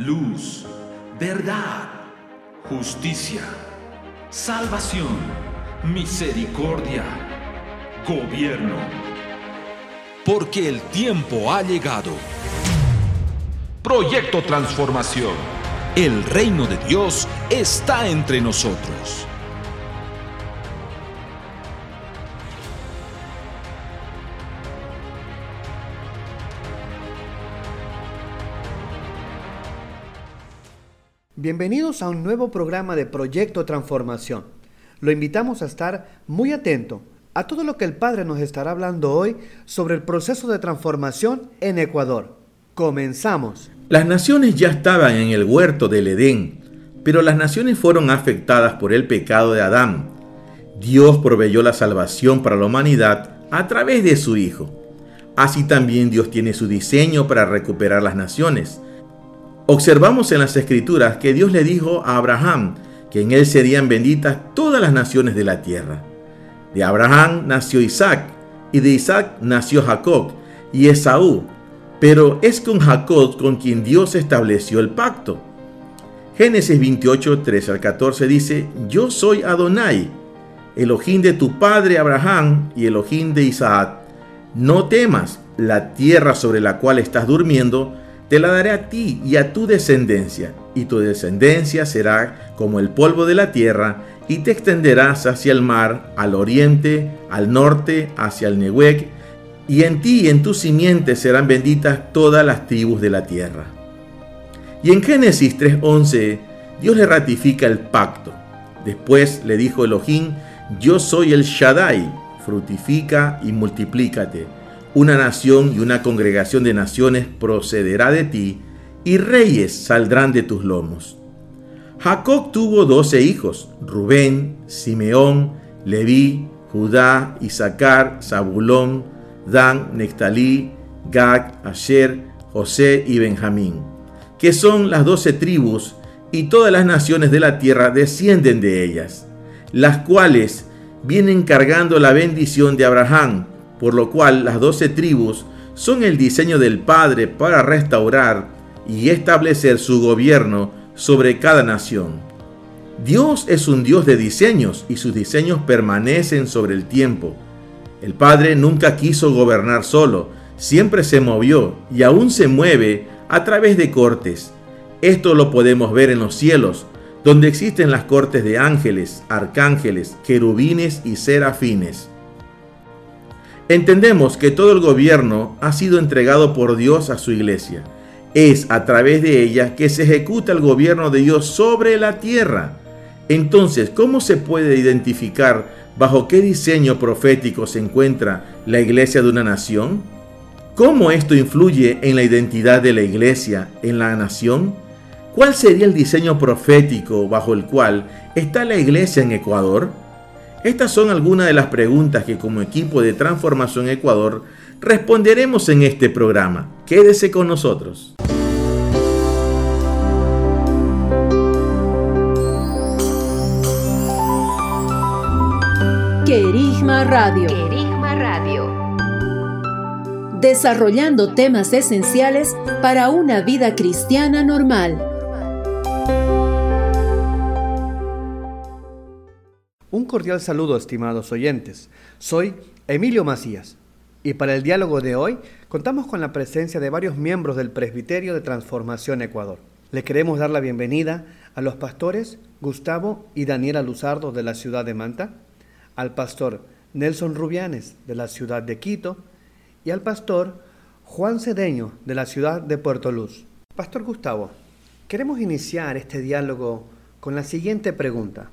luz, verdad, justicia, salvación, misericordia, gobierno. Porque el tiempo ha llegado. Proyecto Transformación. El reino de Dios está entre nosotros. Bienvenidos a un nuevo programa de Proyecto Transformación. Lo invitamos a estar muy atento a todo lo que el Padre nos estará hablando hoy sobre el proceso de transformación en Ecuador. Comenzamos. Las naciones ya estaban en el huerto del Edén, pero las naciones fueron afectadas por el pecado de Adán. Dios proveyó la salvación para la humanidad a través de su Hijo. Así también Dios tiene su diseño para recuperar las naciones Observamos en las escrituras que Dios le dijo a Abraham que en él serían benditas todas las naciones de la tierra. De Abraham nació Isaac, y de Isaac nació Jacob y Esaú, pero es con Jacob con quien Dios estableció el pacto. Génesis 28, 13 al 14 dice, Yo soy Adonai, Elohim de tu padre Abraham y Elohim de Isaac. No temas la tierra sobre la cual estás durmiendo, te la daré a ti y a tu descendencia, y tu descendencia será como el polvo de la tierra, y te extenderás hacia el mar, al oriente, al norte, hacia el Nehuec, y en ti y en tu simiente serán benditas todas las tribus de la tierra. Y en Génesis 3:11, Dios le ratifica el pacto. Después le dijo Elohim, yo soy el Shaddai, frutifica y multiplícate una nación y una congregación de naciones procederá de ti, y reyes saldrán de tus lomos. Jacob tuvo doce hijos, Rubén, Simeón, Leví, Judá, Isaacar, Zabulón, Dan, Nectalí, Gag, Asher, José y Benjamín, que son las doce tribus, y todas las naciones de la tierra descienden de ellas, las cuales vienen cargando la bendición de Abraham, por lo cual las doce tribus son el diseño del Padre para restaurar y establecer su gobierno sobre cada nación. Dios es un Dios de diseños y sus diseños permanecen sobre el tiempo. El Padre nunca quiso gobernar solo, siempre se movió y aún se mueve a través de cortes. Esto lo podemos ver en los cielos, donde existen las cortes de ángeles, arcángeles, querubines y serafines. Entendemos que todo el gobierno ha sido entregado por Dios a su iglesia. Es a través de ella que se ejecuta el gobierno de Dios sobre la tierra. Entonces, ¿cómo se puede identificar bajo qué diseño profético se encuentra la iglesia de una nación? ¿Cómo esto influye en la identidad de la iglesia en la nación? ¿Cuál sería el diseño profético bajo el cual está la iglesia en Ecuador? Estas son algunas de las preguntas que como equipo de Transformación Ecuador responderemos en este programa. Quédese con nosotros. Querigma Radio. Querigma Radio. Desarrollando temas esenciales para una vida cristiana normal. Un cordial saludo, estimados oyentes. Soy Emilio Macías y para el diálogo de hoy contamos con la presencia de varios miembros del Presbiterio de Transformación Ecuador. Le queremos dar la bienvenida a los pastores Gustavo y Daniela Luzardo de la ciudad de Manta, al pastor Nelson Rubianes de la ciudad de Quito y al pastor Juan Cedeño de la ciudad de Puerto Luz. Pastor Gustavo, queremos iniciar este diálogo con la siguiente pregunta.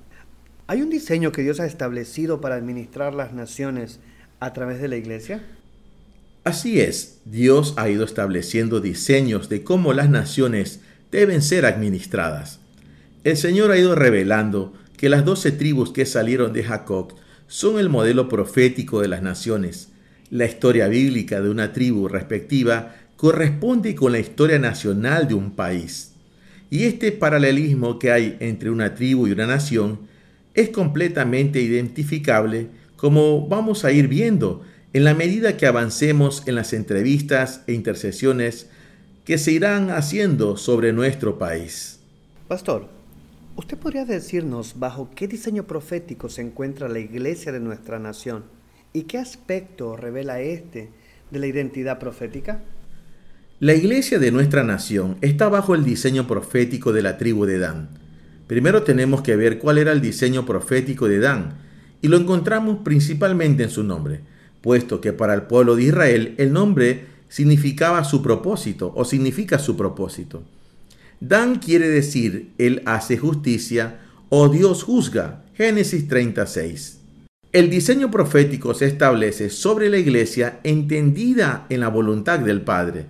¿Hay un diseño que Dios ha establecido para administrar las naciones a través de la iglesia? Así es, Dios ha ido estableciendo diseños de cómo las naciones deben ser administradas. El Señor ha ido revelando que las doce tribus que salieron de Jacob son el modelo profético de las naciones. La historia bíblica de una tribu respectiva corresponde con la historia nacional de un país. Y este paralelismo que hay entre una tribu y una nación es completamente identificable como vamos a ir viendo en la medida que avancemos en las entrevistas e intercesiones que se irán haciendo sobre nuestro país. Pastor, ¿usted podría decirnos bajo qué diseño profético se encuentra la iglesia de nuestra nación y qué aspecto revela este de la identidad profética? La iglesia de nuestra nación está bajo el diseño profético de la tribu de Dan. Primero tenemos que ver cuál era el diseño profético de Dan, y lo encontramos principalmente en su nombre, puesto que para el pueblo de Israel el nombre significaba su propósito o significa su propósito. Dan quiere decir Él hace justicia o Dios juzga. Génesis 36. El diseño profético se establece sobre la iglesia entendida en la voluntad del Padre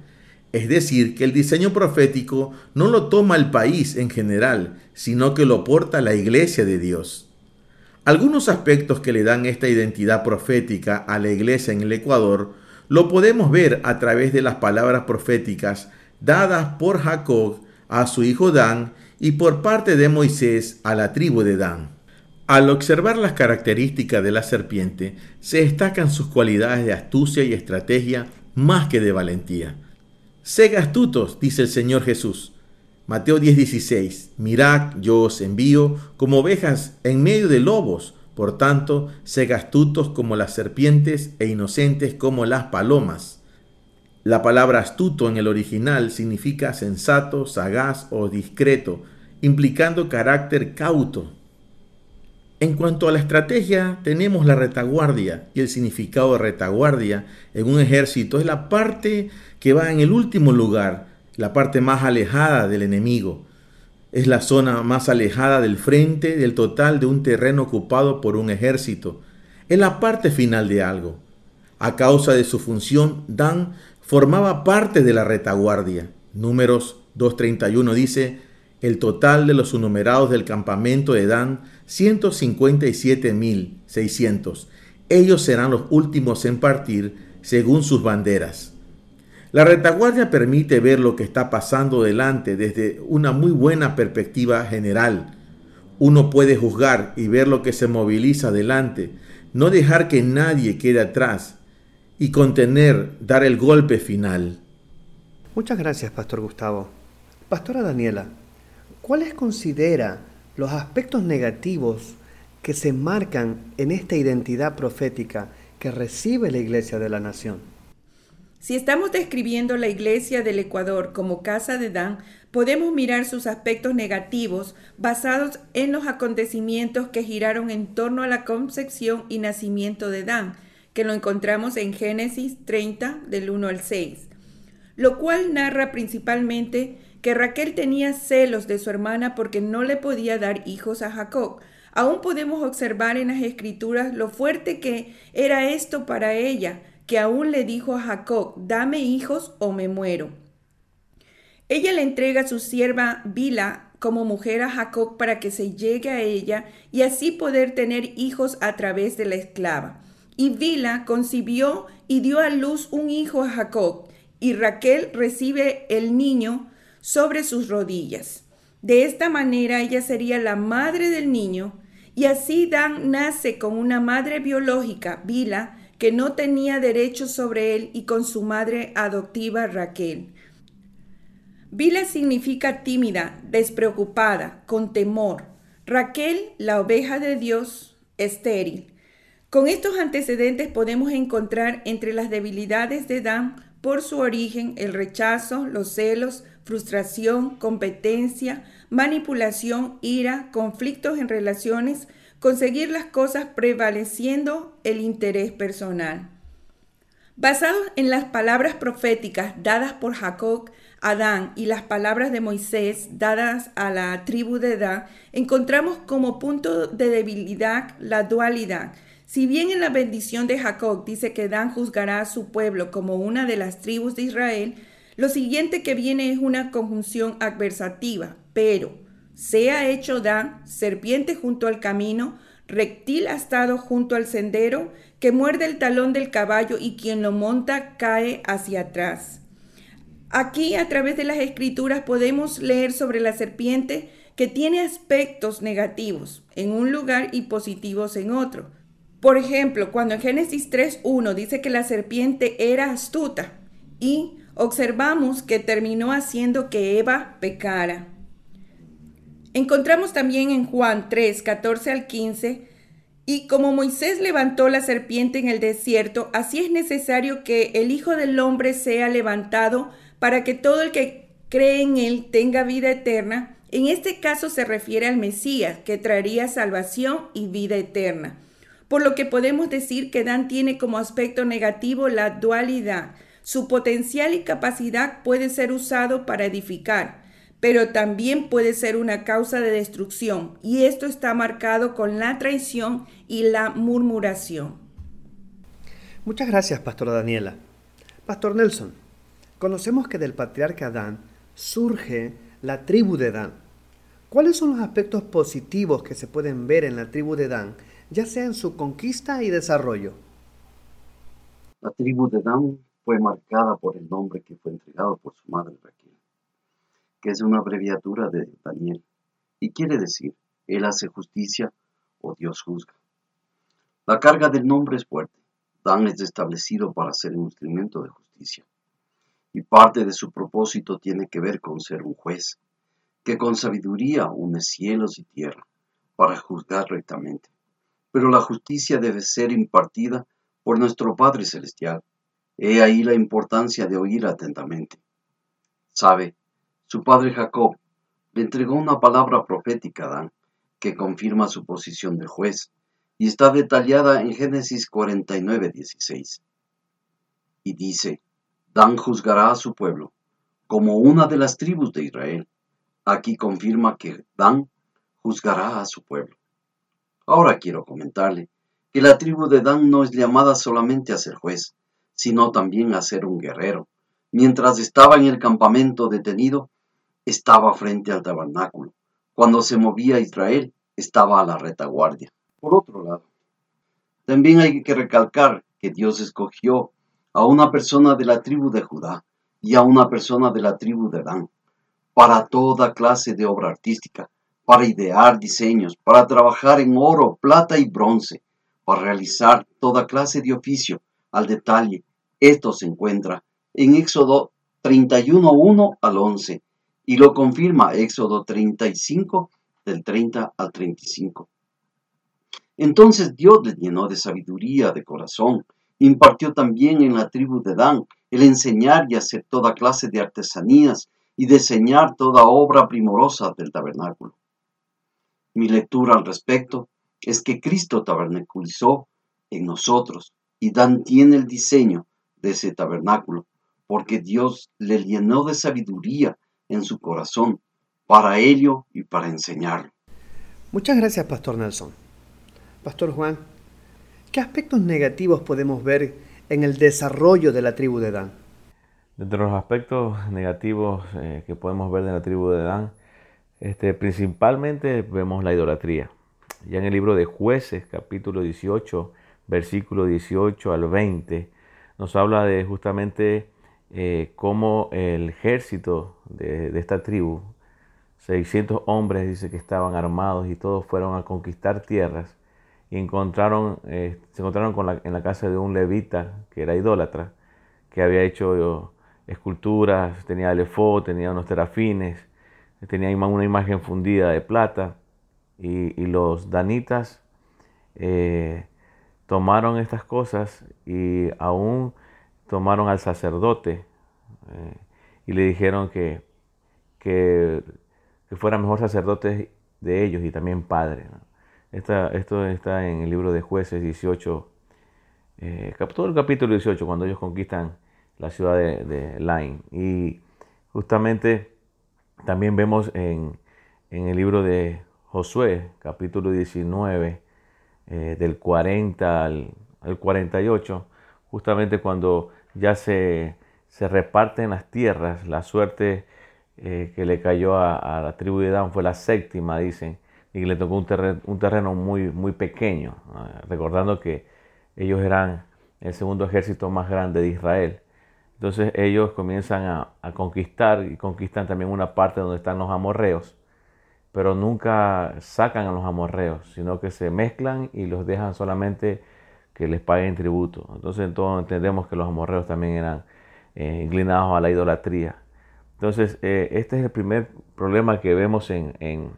es decir, que el diseño profético no lo toma el país en general, sino que lo porta la iglesia de Dios. Algunos aspectos que le dan esta identidad profética a la iglesia en el Ecuador lo podemos ver a través de las palabras proféticas dadas por Jacob a su hijo Dan y por parte de Moisés a la tribu de Dan. Al observar las características de la serpiente, se destacan sus cualidades de astucia y estrategia más que de valentía. Sed astutos, dice el Señor Jesús. Mateo 10:16. Mirad, yo os envío como ovejas en medio de lobos. Por tanto, sed astutos como las serpientes e inocentes como las palomas. La palabra astuto en el original significa sensato, sagaz o discreto, implicando carácter cauto. En cuanto a la estrategia, tenemos la retaguardia y el significado de retaguardia en un ejército es la parte que va en el último lugar, la parte más alejada del enemigo. Es la zona más alejada del frente del total de un terreno ocupado por un ejército. Es la parte final de algo. A causa de su función, Dan formaba parte de la retaguardia. Números 2.31 dice, el total de los numerados del campamento de Dan, 157.600. Ellos serán los últimos en partir según sus banderas. La retaguardia permite ver lo que está pasando delante desde una muy buena perspectiva general. Uno puede juzgar y ver lo que se moviliza delante, no dejar que nadie quede atrás y contener, dar el golpe final. Muchas gracias, Pastor Gustavo. Pastora Daniela, ¿cuáles considera los aspectos negativos que se marcan en esta identidad profética que recibe la Iglesia de la Nación? Si estamos describiendo la iglesia del Ecuador como casa de Dan, podemos mirar sus aspectos negativos basados en los acontecimientos que giraron en torno a la concepción y nacimiento de Dan, que lo encontramos en Génesis 30 del 1 al 6, lo cual narra principalmente que Raquel tenía celos de su hermana porque no le podía dar hijos a Jacob. Aún podemos observar en las escrituras lo fuerte que era esto para ella, que aún le dijo a Jacob, dame hijos o me muero. Ella le entrega a su sierva Bila como mujer a Jacob para que se llegue a ella y así poder tener hijos a través de la esclava. Y Bila concibió y dio a luz un hijo a Jacob, y Raquel recibe el niño sobre sus rodillas. De esta manera ella sería la madre del niño, y así Dan nace con una madre biológica, Bila, que no tenía derecho sobre él y con su madre adoptiva Raquel. Bila significa tímida, despreocupada, con temor. Raquel, la oveja de Dios, estéril. Con estos antecedentes podemos encontrar entre las debilidades de Dan por su origen el rechazo, los celos, frustración, competencia, manipulación, ira, conflictos en relaciones, conseguir las cosas prevaleciendo el interés personal. Basado en las palabras proféticas dadas por Jacob, Adán y las palabras de Moisés dadas a la tribu de Dan, encontramos como punto de debilidad la dualidad. Si bien en la bendición de Jacob dice que Dan juzgará a su pueblo como una de las tribus de Israel, lo siguiente que viene es una conjunción adversativa, pero sea hecho Dan, serpiente junto al camino, reptil astado junto al sendero, que muerde el talón del caballo y quien lo monta cae hacia atrás. Aquí a través de las escrituras podemos leer sobre la serpiente que tiene aspectos negativos en un lugar y positivos en otro. Por ejemplo, cuando en Génesis 3.1 dice que la serpiente era astuta y observamos que terminó haciendo que Eva pecara. Encontramos también en Juan 3, 14 al 15, y como Moisés levantó la serpiente en el desierto, así es necesario que el Hijo del Hombre sea levantado para que todo el que cree en él tenga vida eterna. En este caso se refiere al Mesías, que traería salvación y vida eterna. Por lo que podemos decir que Dan tiene como aspecto negativo la dualidad. Su potencial y capacidad puede ser usado para edificar, pero también puede ser una causa de destrucción, y esto está marcado con la traición y la murmuración. Muchas gracias, Pastor Daniela. Pastor Nelson, conocemos que del patriarca Dan surge la tribu de Dan. ¿Cuáles son los aspectos positivos que se pueden ver en la tribu de Dan, ya sea en su conquista y desarrollo? La tribu de Dan fue marcada por el nombre que fue entregado por su madre Raquel, que es una abreviatura de Daniel, y quiere decir, Él hace justicia o Dios juzga. La carga del nombre es fuerte. Dan es establecido para ser un instrumento de justicia y parte de su propósito tiene que ver con ser un juez, que con sabiduría une cielos y tierra para juzgar rectamente. Pero la justicia debe ser impartida por nuestro Padre Celestial. He ahí la importancia de oír atentamente. Sabe, su padre Jacob le entregó una palabra profética a Adán que confirma su posición de juez y está detallada en Génesis 49, 16. Y dice, Dan juzgará a su pueblo como una de las tribus de Israel. Aquí confirma que Dan juzgará a su pueblo. Ahora quiero comentarle que la tribu de Dan no es llamada solamente a ser juez, sino también a ser un guerrero. Mientras estaba en el campamento detenido, estaba frente al tabernáculo. Cuando se movía Israel, estaba a la retaguardia. Por otro lado, también hay que recalcar que Dios escogió a una persona de la tribu de Judá y a una persona de la tribu de Dan, para toda clase de obra artística, para idear diseños, para trabajar en oro, plata y bronce, para realizar toda clase de oficio al detalle. Esto se encuentra en Éxodo 31.1 al 11 y lo confirma Éxodo 35 del 30 al 35. Entonces Dios le llenó de sabiduría de corazón Impartió también en la tribu de Dan el enseñar y hacer toda clase de artesanías y diseñar toda obra primorosa del tabernáculo. Mi lectura al respecto es que Cristo tabernaculizó en nosotros y Dan tiene el diseño de ese tabernáculo, porque Dios le llenó de sabiduría en su corazón para ello y para enseñarlo. Muchas gracias, Pastor Nelson. Pastor Juan, ¿Qué aspectos negativos podemos ver en el desarrollo de la tribu de Dan? Dentro de los aspectos negativos eh, que podemos ver de la tribu de Dan, este, principalmente vemos la idolatría. Ya en el libro de jueces, capítulo 18, versículo 18 al 20, nos habla de justamente eh, cómo el ejército de, esta tribu, 600 hombres, dice que estaban armados y todos fueron a conquistar tierras y encontraron, eh, se encontraron en la casa de un levita que era idólatra, que había hecho esculturas, tenía el tenía unos terafines, tenía una imagen fundida de plata y, los danitas eh, tomaron estas cosas y aún tomaron al sacerdote eh, y le dijeron que, que, que, fuera mejor sacerdote de ellos y también padre esto está en el libro de jueces 18, eh, todo el capítulo 18, cuando ellos conquistan la ciudad de, de Y justamente también vemos en, el libro de Josué, capítulo 19, eh, del 40 al, 48, justamente cuando ya se, reparten las tierras, la suerte eh, que le cayó a, a, la tribu de Dan fue la séptima, dicen, y le tocó un terreno, un terreno muy, muy pequeño, recordando que ellos eran el segundo ejército más grande de Israel. Entonces ellos comienzan a, conquistar y conquistan también una parte donde están los amorreos, pero nunca sacan a los amorreos, sino que se mezclan y los dejan solamente que les paguen tributo. Entonces todos entendemos que los amorreos también eran eh, inclinados a la idolatría. Entonces, eh, este es el primer problema que vemos en,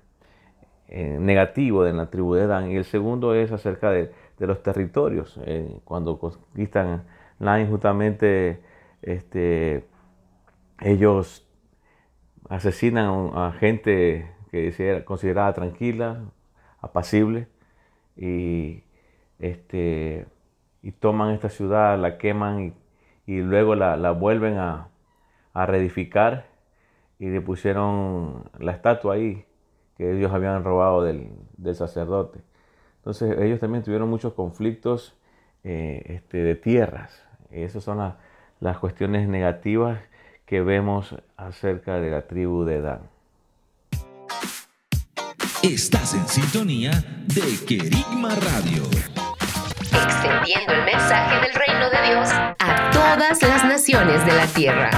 negativo de la tribu de Dan. Y el segundo es acerca de, los territorios. cuando conquistan la justamente este, ellos asesinan a gente que era considerada tranquila, apacible, y, este, y toman esta ciudad, la queman y, luego la, vuelven a, reedificar y le pusieron la estatua ahí que ellos habían robado del, sacerdote. Entonces ellos también tuvieron muchos conflictos eh, este, de tierras. Esas son las cuestiones negativas que vemos acerca de la tribu de Dan. Estás en sintonía de Querigma Radio. Extendiendo el mensaje del reino de Dios a todas las naciones de la tierra.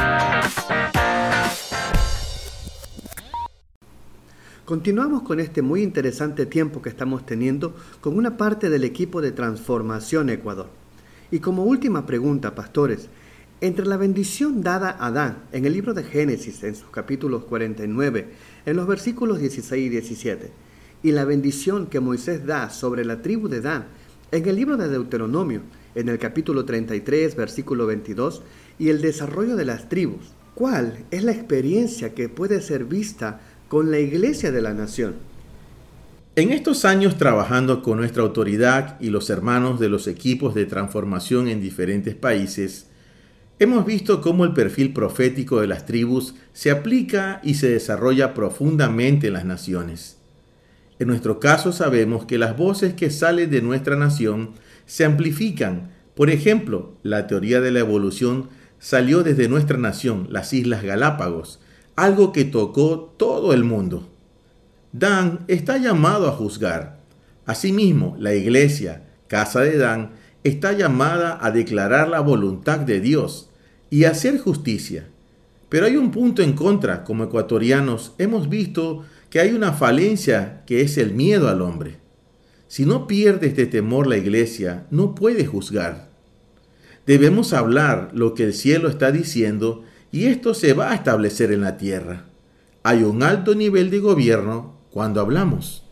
Continuamos con este muy interesante tiempo que estamos teniendo con una parte del equipo de Transformación Ecuador. Y como última pregunta, pastores, entre la bendición dada a Adán en el libro de Génesis, en sus capítulos 49, en los versículos 16 y 17, y la bendición que Moisés da sobre la tribu de Dan en el libro de Deuteronomio, en el capítulo 33, versículo 22, y el desarrollo de las tribus. ¿Cuál es la experiencia que puede ser vista con la iglesia de la nación? En estos años trabajando con nuestra autoridad y los hermanos de los equipos de transformación en diferentes países, Hemos visto cómo el perfil profético de las tribus se aplica y se desarrolla profundamente en las naciones. En nuestro caso sabemos que las voces que salen de nuestra nación se amplifican. Por ejemplo, la teoría de la evolución salió desde nuestra nación, las Islas Galápagos, algo que tocó todo el mundo. Dan está llamado a juzgar. Asimismo, la iglesia, casa de Dan, está llamada a declarar la voluntad de Dios y hacer justicia. Pero hay un punto en contra, como ecuatorianos hemos visto que hay una falencia que es el miedo al hombre. Si no pierde este temor la iglesia, no puede juzgar. Debemos hablar lo que el cielo está diciendo y esto se va a establecer en la tierra. Hay un alto nivel de gobierno cuando hablamos.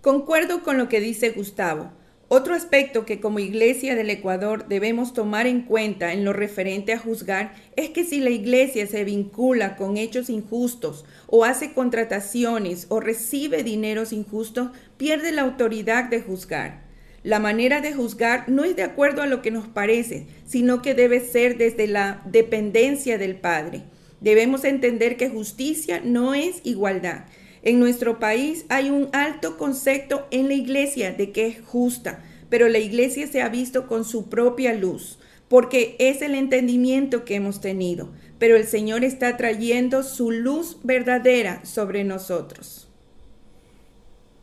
Concuerdo con lo que dice Gustavo. Otro aspecto que como Iglesia del Ecuador debemos tomar en cuenta en lo referente a juzgar es que si la Iglesia se vincula con hechos injustos o hace contrataciones o recibe dineros injustos, pierde la autoridad de juzgar. La manera de juzgar no es de acuerdo a lo que nos parece, sino que debe ser desde la dependencia del Padre. Debemos entender que justicia no es igualdad. En nuestro país hay un alto concepto en la iglesia de que es justa, pero la iglesia se ha visto con su propia luz, porque es el entendimiento que hemos tenido, pero el Señor está trayendo su luz verdadera sobre nosotros.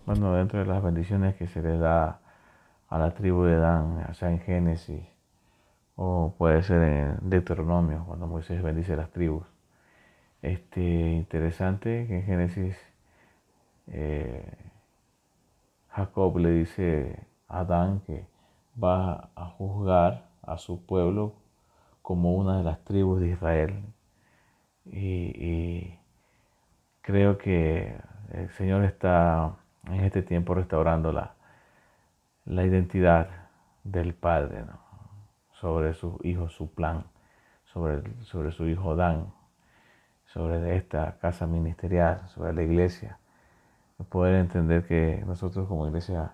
Bueno, dentro de las bendiciones que se le da a la tribu de Dan, sea en Génesis o puede ser en Deuteronomio, cuando Moisés bendice las tribus. Este, interesante que en Génesis eh, Jacob le dice a Adán que va a juzgar a su pueblo como una de las tribus de Israel. Y, creo que el Señor está en este tiempo restaurando la, la identidad del Padre sobre su hijo, su plan, sobre, sobre su hijo Dan, sobre esta casa ministerial, sobre la iglesia poder entender que nosotros como iglesia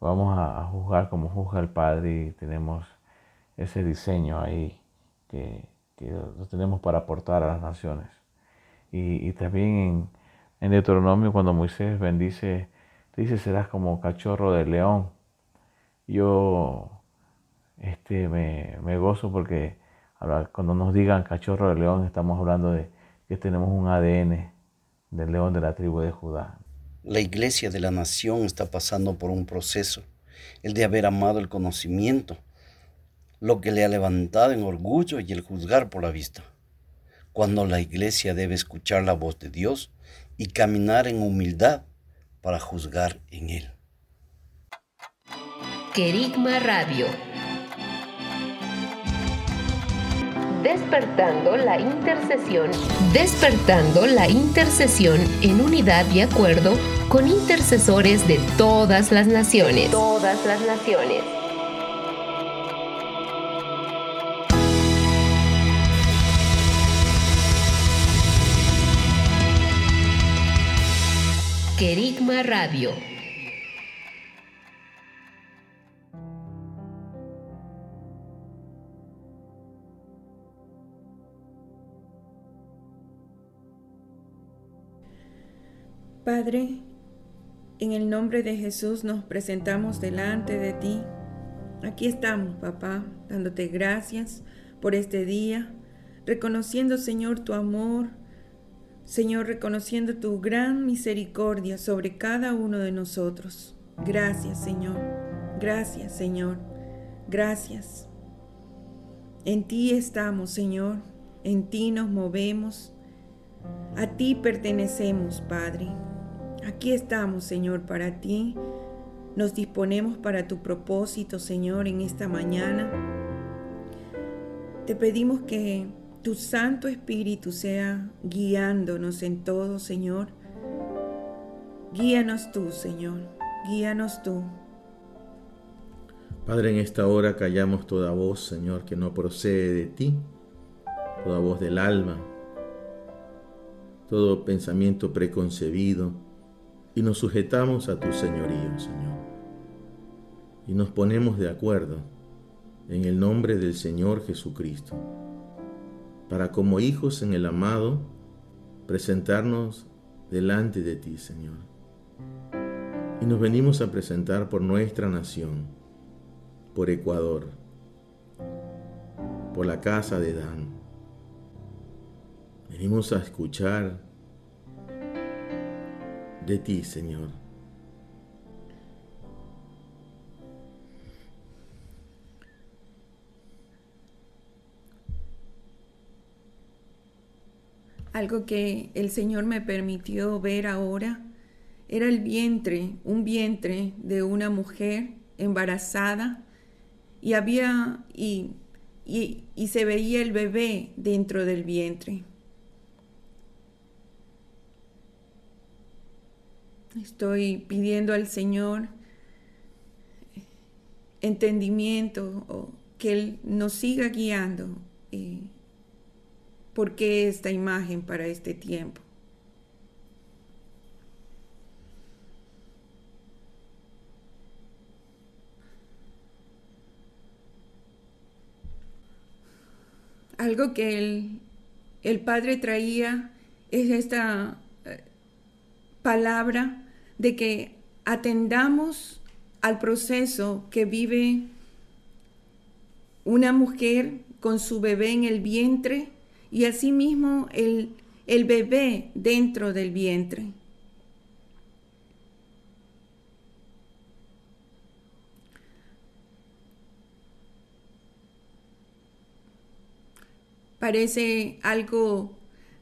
vamos a, juzgar como juzga el Padre y tenemos ese diseño ahí que, lo tenemos para aportar a las naciones. Y, también en, en, Deuteronomio cuando Moisés bendice, dice serás como cachorro de león. Yo este, me, me gozo porque cuando nos digan cachorro de león estamos hablando de que tenemos un ADN del león de la tribu de Judá. La iglesia de la nación está pasando por un proceso, el de haber amado el conocimiento, lo que le ha levantado en orgullo y el juzgar por la vista. Cuando la iglesia debe escuchar la voz de Dios y caminar en humildad para juzgar en Él. Querigma Radio Despertando la intercesión. Despertando la intercesión en unidad y acuerdo con intercesores de todas las naciones. Todas las naciones. Querigma Radio Padre, en el nombre de Jesús nos presentamos delante de ti. Aquí estamos, papá, dándote gracias por este día, reconociendo, Señor, tu amor, Señor, reconociendo tu gran misericordia sobre cada uno de nosotros. Gracias, Señor. Gracias, Señor. Gracias. En ti estamos, Señor. En ti nos movemos. A ti pertenecemos, Padre. Aquí estamos, Señor, para ti. Nos disponemos para tu propósito, Señor, en esta mañana. Te pedimos que tu Santo Espíritu sea guiándonos en todo, Señor. Guíanos tú, Señor. Guíanos tú. Padre, en esta hora callamos toda voz, Señor, que no procede de ti, toda voz del alma, todo pensamiento preconcebido y nos sujetamos a tu señorío, Señor. Y nos ponemos de acuerdo en el nombre del Señor Jesucristo, para como hijos en el amado presentarnos delante de ti, Señor. Y nos venimos a presentar por nuestra nación, por Ecuador, por la casa de Dan. Venimos a escuchar de ti, Señor. Algo que el Señor me permitió ver ahora era el vientre, un vientre de una mujer embarazada y había y, y, y se veía el bebé dentro del vientre. Estoy pidiendo al Señor entendimiento o que Él nos siga guiando. Eh, ¿Por qué esta imagen para este tiempo? Algo que el, el Padre traía es esta eh, palabra de que atendamos al proceso que vive una mujer con su bebé en el vientre y asimismo el, el bebé dentro del vientre. Parece algo,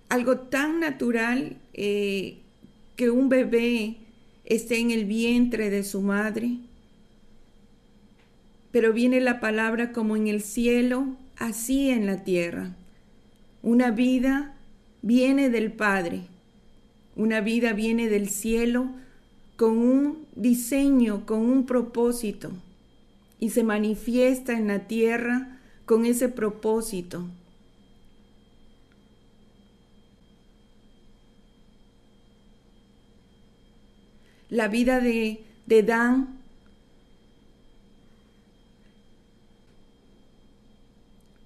algo tan natural eh, que un bebé esté en el vientre de su madre. Pero viene la palabra como en el cielo, así en la tierra. Una vida viene del Padre. Una vida viene del cielo con un diseño, con un propósito. Y se manifiesta en la tierra con ese propósito. La vida de, de Dan.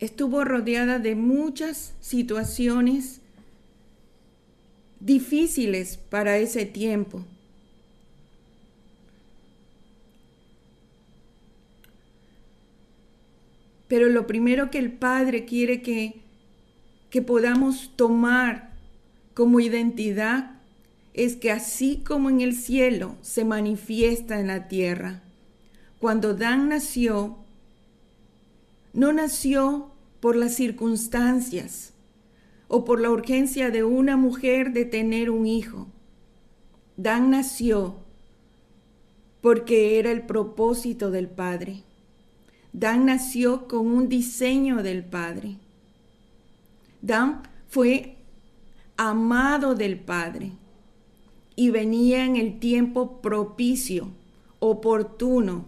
Estuvo rodeada de muchas situaciones difíciles para ese tiempo. Pero lo primero que el Padre quiere que, que podamos tomar como identidad es que así como en el cielo se manifiesta en la tierra, cuando Dan nació, no nació por las circunstancias o por la urgencia de una mujer de tener un hijo. Dan nació porque era el propósito del Padre. Dan nació con un diseño del Padre. Dan fue amado del Padre y venía en el tiempo propicio, oportuno.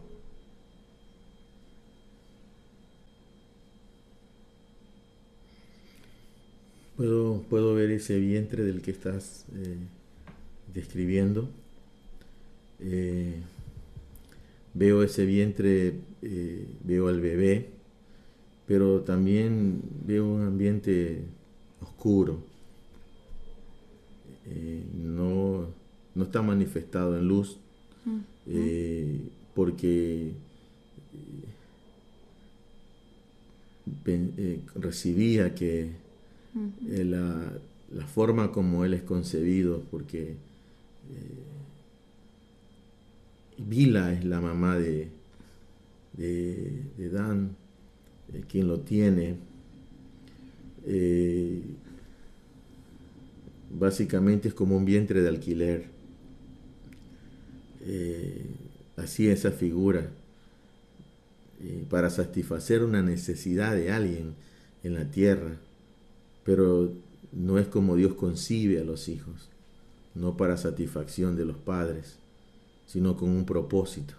Puedo, puedo ver ese vientre del que estás eh, describiendo. Eh, veo ese vientre, eh, veo al bebé, pero también veo un ambiente oscuro. No, no, está manifestado en luz porque recibía que eh, la, forma como él es concebido, porque eh, Vila es la mamá de, de, Dan, eh, quien lo tiene. Básicamente es como un vientre de alquiler. así esa figura para satisfacer una necesidad de alguien en la tierra pero no es como Dios concibe a los hijos, no para satisfacción de los padres, sino con un propósito.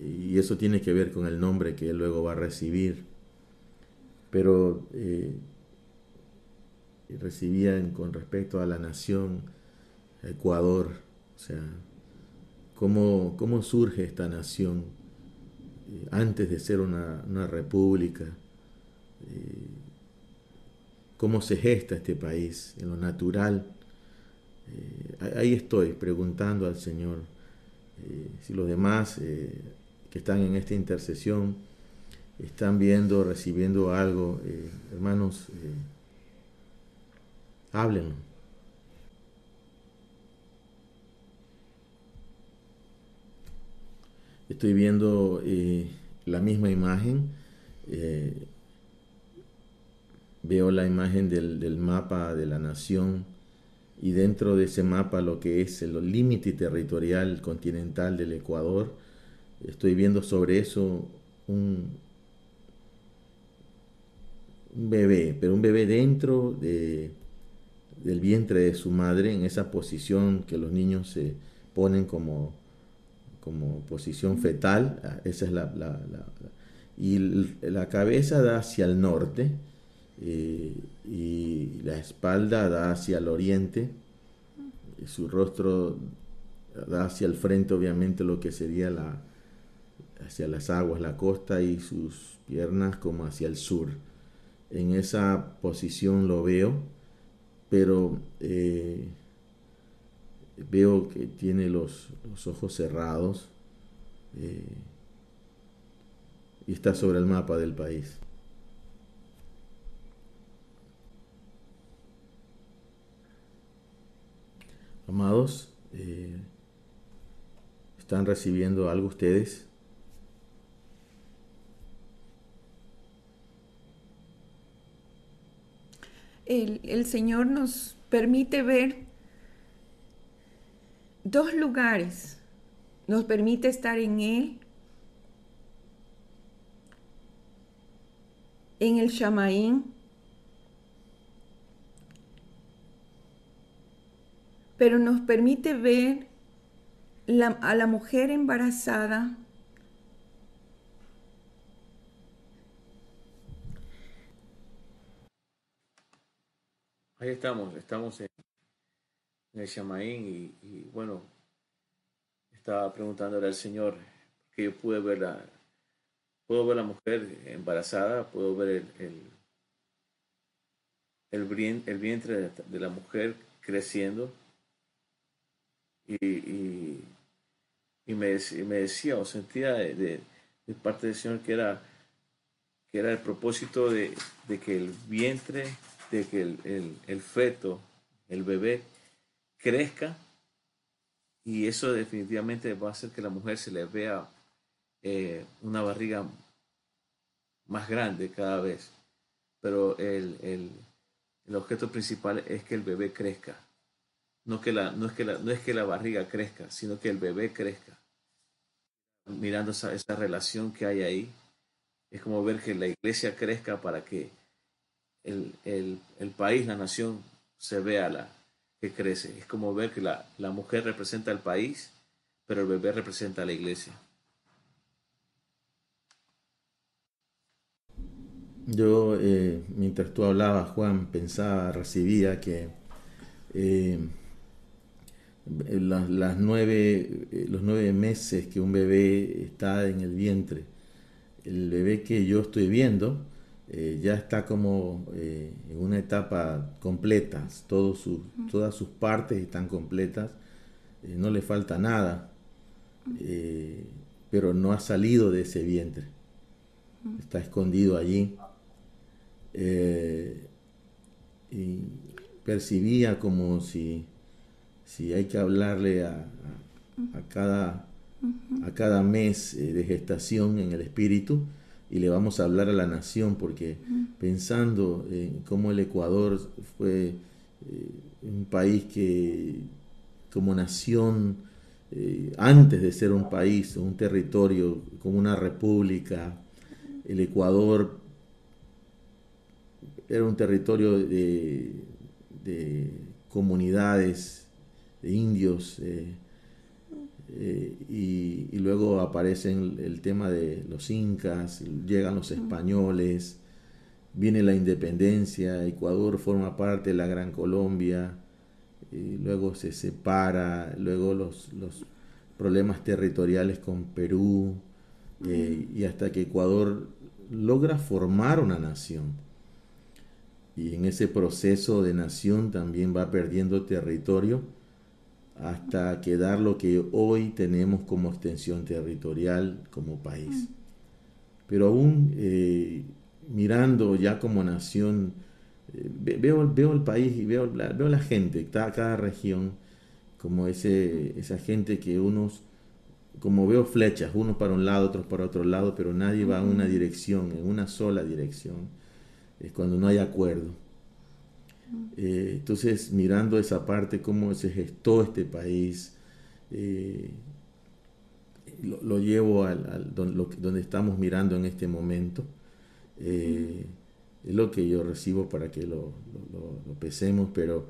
Y eso tiene que ver con el nombre que él luego va a recibir. Pero eh, recibía con respecto a la nación, Ecuador, o sea, cómo, cómo surge esta nación eh, antes de ser una, república. Eh, cómo se gesta este país, en lo natural. Eh, ahí estoy preguntando al Señor si los demás que están en esta intercesión están viendo, recibiendo algo. hermanos, háblenlo. Estoy viendo la misma imagen veo la imagen del, mapa de la nación y dentro de ese mapa lo que es el límite territorial continental del Ecuador, estoy viendo sobre eso un, un bebé, pero un bebé dentro de, del vientre de su madre, en esa posición que los niños se ponen como, como posición fetal, esa es la y la cabeza da hacia el norte, eh, y la espalda da hacia el oriente, y su rostro da hacia el frente obviamente lo que sería la hacia las aguas, la costa y sus piernas como hacia el sur. En esa posición lo veo, pero eh, veo que tiene los, ojos cerrados eh, y está sobre el mapa del país. Amados, eh, ¿están recibiendo algo ustedes? El, Señor nos permite ver dos lugares. Nos permite estar en Él, en el Shamaín, pero nos permite ver a la mujer embarazada Ahí estamos, estamos en, el Shamaín y, bueno, estaba preguntándole al Señor que yo pude ver la, puedo ver la mujer embarazada, puedo ver el, el, el vientre de la mujer creciendo. Y, y, me, me, decía o sentía de, parte del Señor que era, que era el propósito de, que el vientre, de que el, feto, el bebé, crezca y eso definitivamente va a hacer que la mujer se le vea eh, una barriga más grande cada vez. Pero el, el objeto principal es que el bebé crezca. No, que la, no, es que la, no es que la barriga crezca, sino que el bebé crezca. Mirando esa, esa relación que hay ahí, es como ver que la iglesia crezca para que el, país, la nación, se vea la que crece. Es como ver que la, la mujer representa al país, pero el bebé representa a la iglesia. Yo, eh, mientras tú hablabas, Juan, pensaba, recibía que eh, las, nueve, eh, los nueve meses que un bebé está en el vientre, el bebé que yo estoy viendo ya está como en una etapa completa, todas sus partes están completas, no le falta nada, pero no ha salido de ese vientre, está escondido allí. Eh, y percibía como si, si hay que hablarle a, cada, a cada mes eh, de gestación en el espíritu y le vamos a hablar a la nación porque pensando en cómo el Ecuador fue eh, un país que como nación antes de ser un país, un territorio, como una república, el Ecuador era un territorio de, comunidades de indios eh, eh, y, luego aparece el tema de los incas, llegan los españoles, viene la independencia, Ecuador forma parte de la Gran Colombia, y luego se separa, luego los, problemas territoriales con Perú, eh, y hasta que Ecuador logra formar una nación. Y en ese proceso de nación también va perdiendo territorio hasta quedar lo que hoy tenemos como extensión territorial como país. Pero aún eh, mirando ya como nación, eh, veo, veo el país y veo, veo la gente, cada, cada región, como ese, esa gente que unos, como veo flechas, unos para un lado, otros para otro lado, pero nadie va en una dirección, en una sola dirección es cuando no hay acuerdo. Eh, entonces, mirando esa parte, cómo se gestó este país, eh, lo, llevo al, donde estamos mirando en este momento. Eh, es lo que yo recibo para que lo, lo pesemos, pero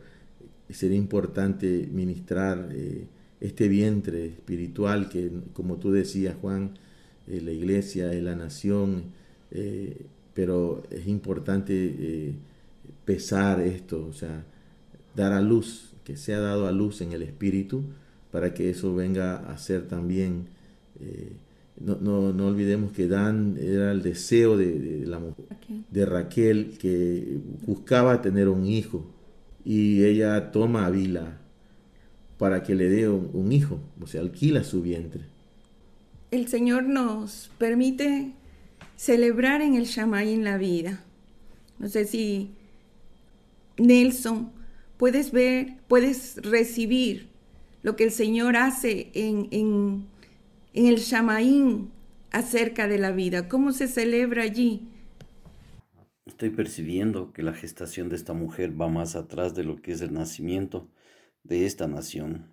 sería importante ministrar este vientre espiritual que, como tú decías, Juan, la iglesia es la nación pero es importante pesar esto, o sea, dar a luz, que sea dado a luz en el espíritu, para que eso venga a ser también, eh, no, no, olvidemos que Dan era el deseo de, la mujer, de Raquel, que buscaba tener un hijo, y ella toma a Vila para que le dé un, un hijo, o sea, alquila su vientre. El Señor nos permite celebrar en el Shamaín la vida. No sé si Nelson, puedes ver, puedes recibir lo que el Señor hace en, en, el Shamaín acerca de la vida. ¿Cómo se celebra allí? Estoy percibiendo que la gestación de esta mujer va más atrás de lo que es el nacimiento de esta nación.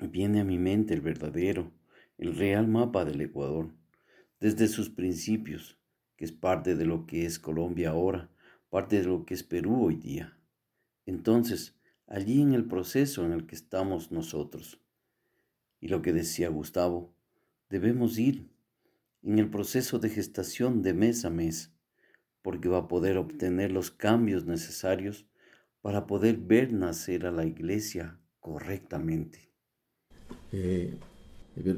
Viene a mi mente el verdadero, el real mapa del Ecuador desde sus principios, que es parte de lo que es Colombia ahora, parte de lo que es Perú hoy día. Entonces, allí en el proceso en el que estamos nosotros, y lo que decía Gustavo, debemos ir en el proceso de gestación de mes a mes, porque va a poder obtener los cambios necesarios para poder ver nacer a la iglesia correctamente. Eh,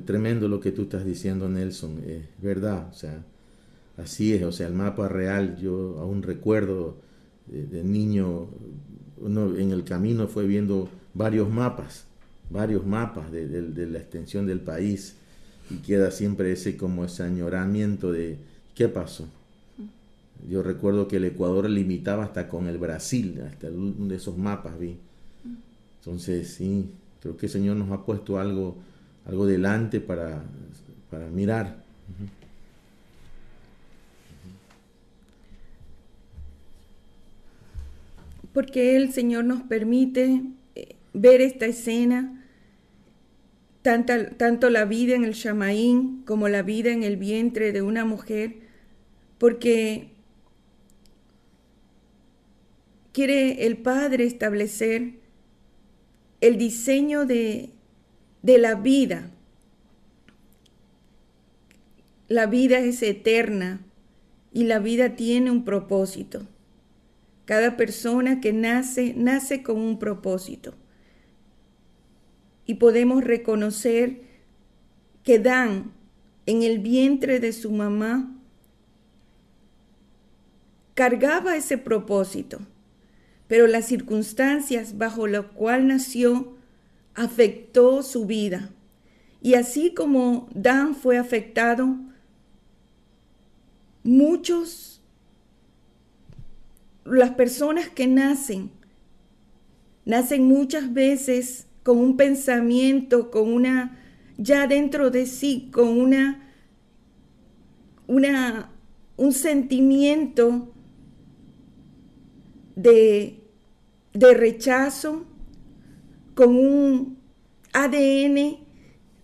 Tremendo lo que tú estás diciendo, Nelson. Es verdad, o sea, así es. O sea, el mapa real, yo aún recuerdo de, niño, uno en el camino fue viendo varios mapas, varios mapas de, la extensión del país y queda siempre ese como ese añoramiento de qué pasó. Yo recuerdo que el Ecuador limitaba hasta con el Brasil, hasta uno de esos mapas vi. Entonces, sí, creo que el Señor nos ha puesto algo algo delante para, para mirar. Porque el Señor nos permite eh, ver esta escena, tanto la vida en el Shamaín como la vida en el vientre de una mujer, porque quiere el Padre establecer el diseño de, de la vida. La vida es eterna y la vida tiene un propósito. Cada persona que nace, nace con un propósito. Y podemos reconocer que Dan en el vientre de su mamá cargaba ese propósito, pero las circunstancias bajo las cuales nació afectó su vida. Y así como Dan fue afectado, muchos, las personas que nacen, nacen muchas veces con un pensamiento, con una, ya dentro de sí, con una, una, un sentimiento de, de rechazo, con un ADN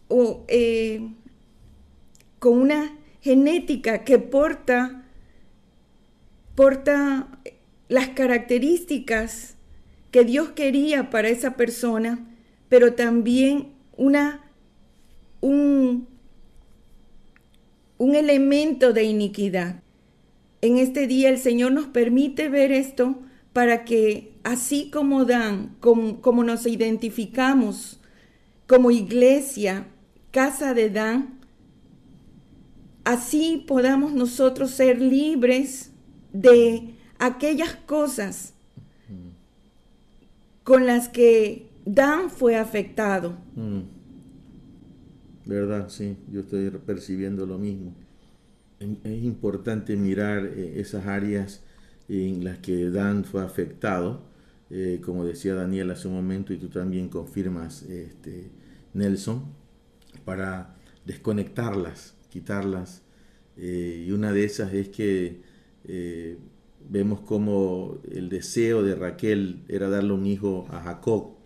o eh, con una genética que porta, porta las características que Dios quería para esa persona, pero también una, un, un elemento de iniquidad. En este día el Señor nos permite ver esto para que así como Dan, como, como nos identificamos como iglesia, casa de Dan, así podamos nosotros ser libres de aquellas cosas con las que Dan fue afectado. Mm. ¿Verdad? Sí, yo estoy percibiendo lo mismo. Es importante mirar eh, esas áreas en las que Dan fue afectado, eh, como decía Daniel hace un momento y tú también confirmas, este, Nelson, para desconectarlas, quitarlas. Eh, y una de esas es que vemos como el deseo de Raquel era darle un hijo a Jacob.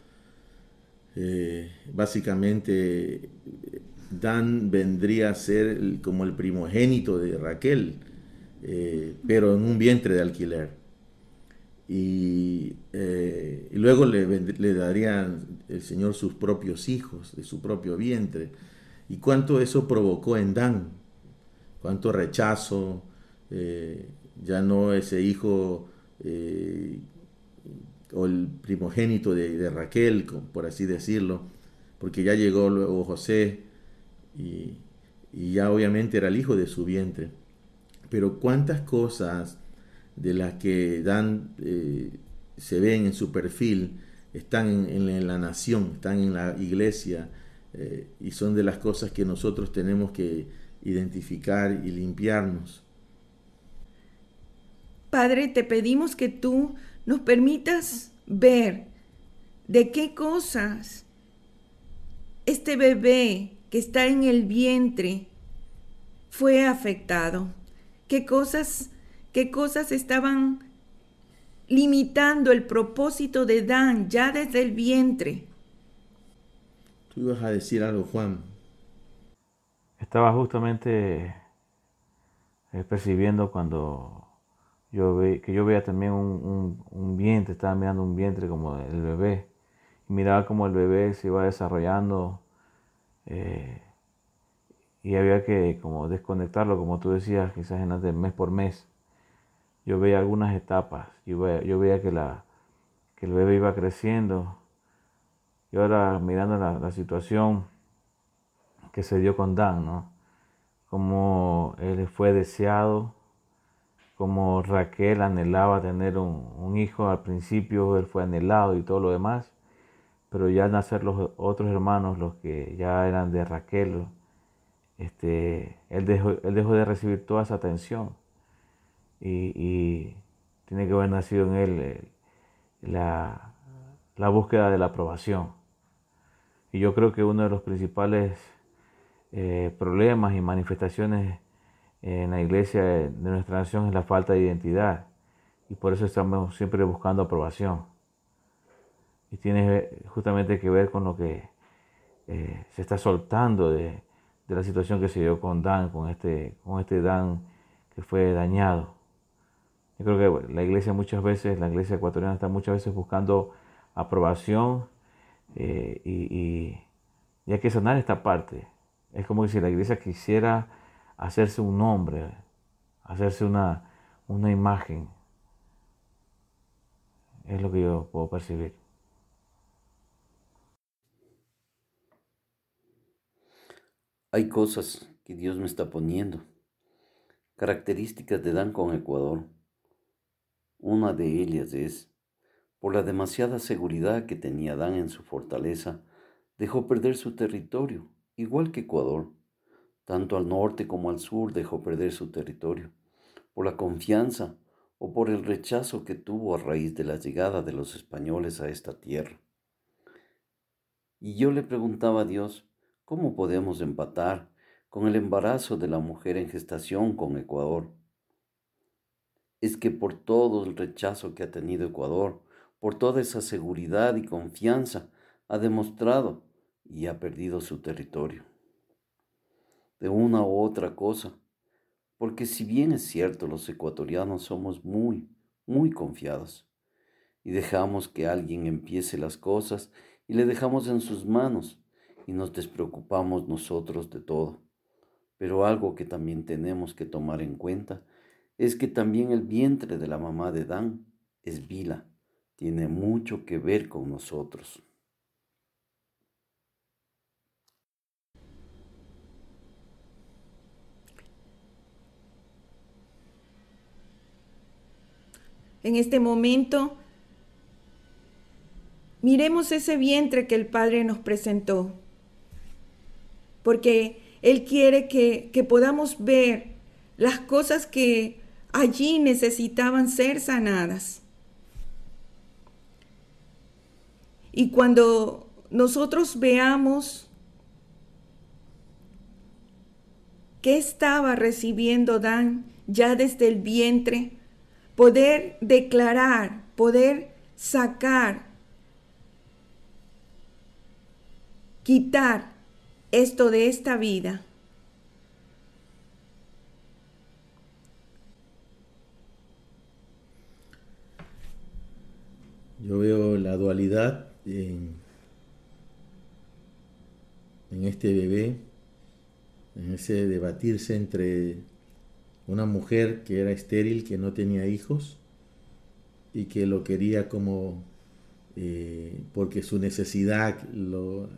básicamente, Dan vendría a ser como el primogénito de Raquel eh, pero en un vientre de alquiler. Y, eh, luego le, le daría el Señor sus propios hijos, de su propio vientre. ¿Y cuánto eso provocó en Dan? ¿Cuánto rechazo? Eh, ya no ese hijo o el primogénito de, Raquel, por así decirlo, porque ya llegó luego José y, y ya obviamente era el hijo de su vientre. Pero cuántas cosas de las que dan, eh, se ven en su perfil están en, la nación, están en la iglesia eh, y son de las cosas que nosotros tenemos que identificar y limpiarnos. Padre, te pedimos que tú nos permitas ver de qué cosas este bebé que está en el vientre fue afectado qué cosas, qué cosas estaban limitando el propósito de Dan ya desde el vientre. Tú ibas a decir algo, Juan. Estaba justamente eh, percibiendo cuando yo ve, que yo veía también un, vientre, estaba mirando un vientre como el bebé, y miraba como el bebé se iba desarrollando eh, y había que como desconectarlo, como tú decías, quizás en de mes por mes. Yo veía algunas etapas, yo veía, yo veía que, la, que el bebé iba creciendo. Y ahora mirando la, situación que se dio con Dan, ¿no? Como él fue deseado, como Raquel anhelaba tener un, hijo al principio, él fue anhelado y todo lo demás, pero ya al nacer los otros hermanos, los que ya eran de Raquel, este, él, dejó, él dejó de recibir toda esa atención y, tiene que haber nacido en él eh, la, búsqueda de la aprobación. Y yo creo que uno de los principales eh, problemas y manifestaciones en la iglesia de nuestra nación es la falta de identidad. Y por eso estamos siempre buscando aprobación. Y tiene justamente que ver con lo que eh, se está soltando de, de la situación que se dio con Dan, con este, con este Dan que fue dañado. Yo creo que la iglesia muchas veces, la iglesia ecuatoriana está muchas veces buscando aprobación eh, y, hay que sanar esta parte. Es como si la iglesia quisiera hacerse un nombre, hacerse una, una imagen. Es lo que yo puedo percibir. Hay cosas que Dios me está poniendo, características de Dan con Ecuador. Una de ellas es, por la demasiada seguridad que tenía Dan en su fortaleza, dejó perder su territorio, igual que Ecuador. Tanto al norte como al sur dejó perder su territorio, por la confianza o por el rechazo que tuvo a raíz de la llegada de los españoles a esta tierra. Y yo le preguntaba a Dios, ¿Cómo podemos empatar con el embarazo de la mujer en gestación con Ecuador? Es que por todo el rechazo que ha tenido Ecuador, por toda esa seguridad y confianza, ha demostrado y ha perdido su territorio. De una u otra cosa, porque si bien es cierto los ecuatorianos somos muy, muy confiados, y dejamos que alguien empiece las cosas y le dejamos en sus manos y nos despreocupamos nosotros de todo. Pero algo que también tenemos que tomar en cuenta es que también el vientre de la mamá de Dan es vila, tiene mucho que ver con nosotros. En este momento, miremos ese vientre que el Padre nos presentó porque Él quiere que, podamos ver las cosas que allí necesitaban ser sanadas. Y cuando nosotros veamos qué estaba recibiendo Dan ya desde el vientre, poder declarar, poder sacar, quitar esto de esta vida. Yo veo la dualidad en, en este bebé, en ese debatirse entre una mujer que era estéril, que no tenía hijos y que lo quería como eh, porque su necesidad lo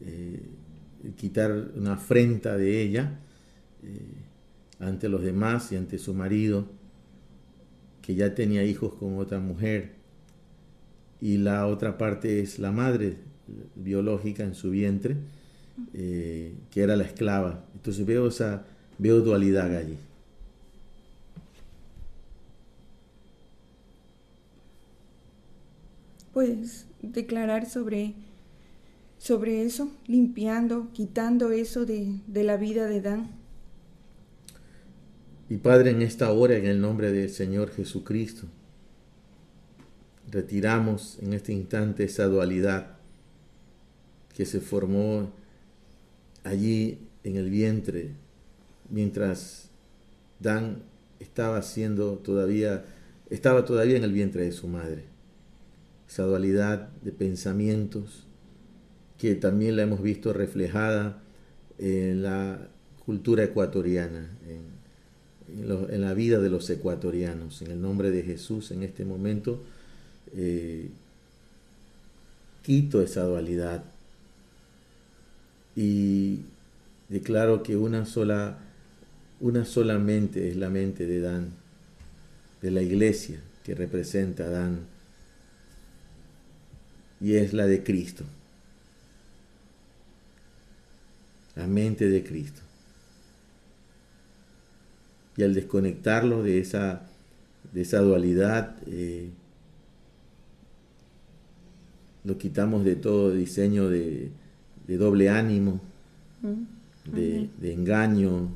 eh, quitar una afrenta de ella eh, ante los demás y ante su marido, que ya tenía hijos con otra mujer, y la otra parte es la madre biológica en su vientre, que era la esclava. Entonces veo esa veo dualidad allí. Puedes declarar sobre sobre eso, limpiando, quitando eso de, la vida de Dan. Y Padre, en esta hora, en el nombre del Señor Jesucristo, retiramos en este instante esa dualidad que se formó allí en el vientre mientras Dan estaba siendo todavía estaba todavía en el vientre de su madre. Esa dualidad de pensamientos, que también la hemos visto reflejada en la cultura ecuatoriana, en, la vida de los ecuatorianos. En el nombre de Jesús, en este momento, eh, quito esa dualidad y declaro que una sola, una sola mente es la mente de Dan, de la iglesia que representa a Dan, y es la de Cristo. la mente de Cristo. Y al desconectarlo de esa, de esa dualidad, eh, lo quitamos de todo diseño de, doble ánimo, de, engaño,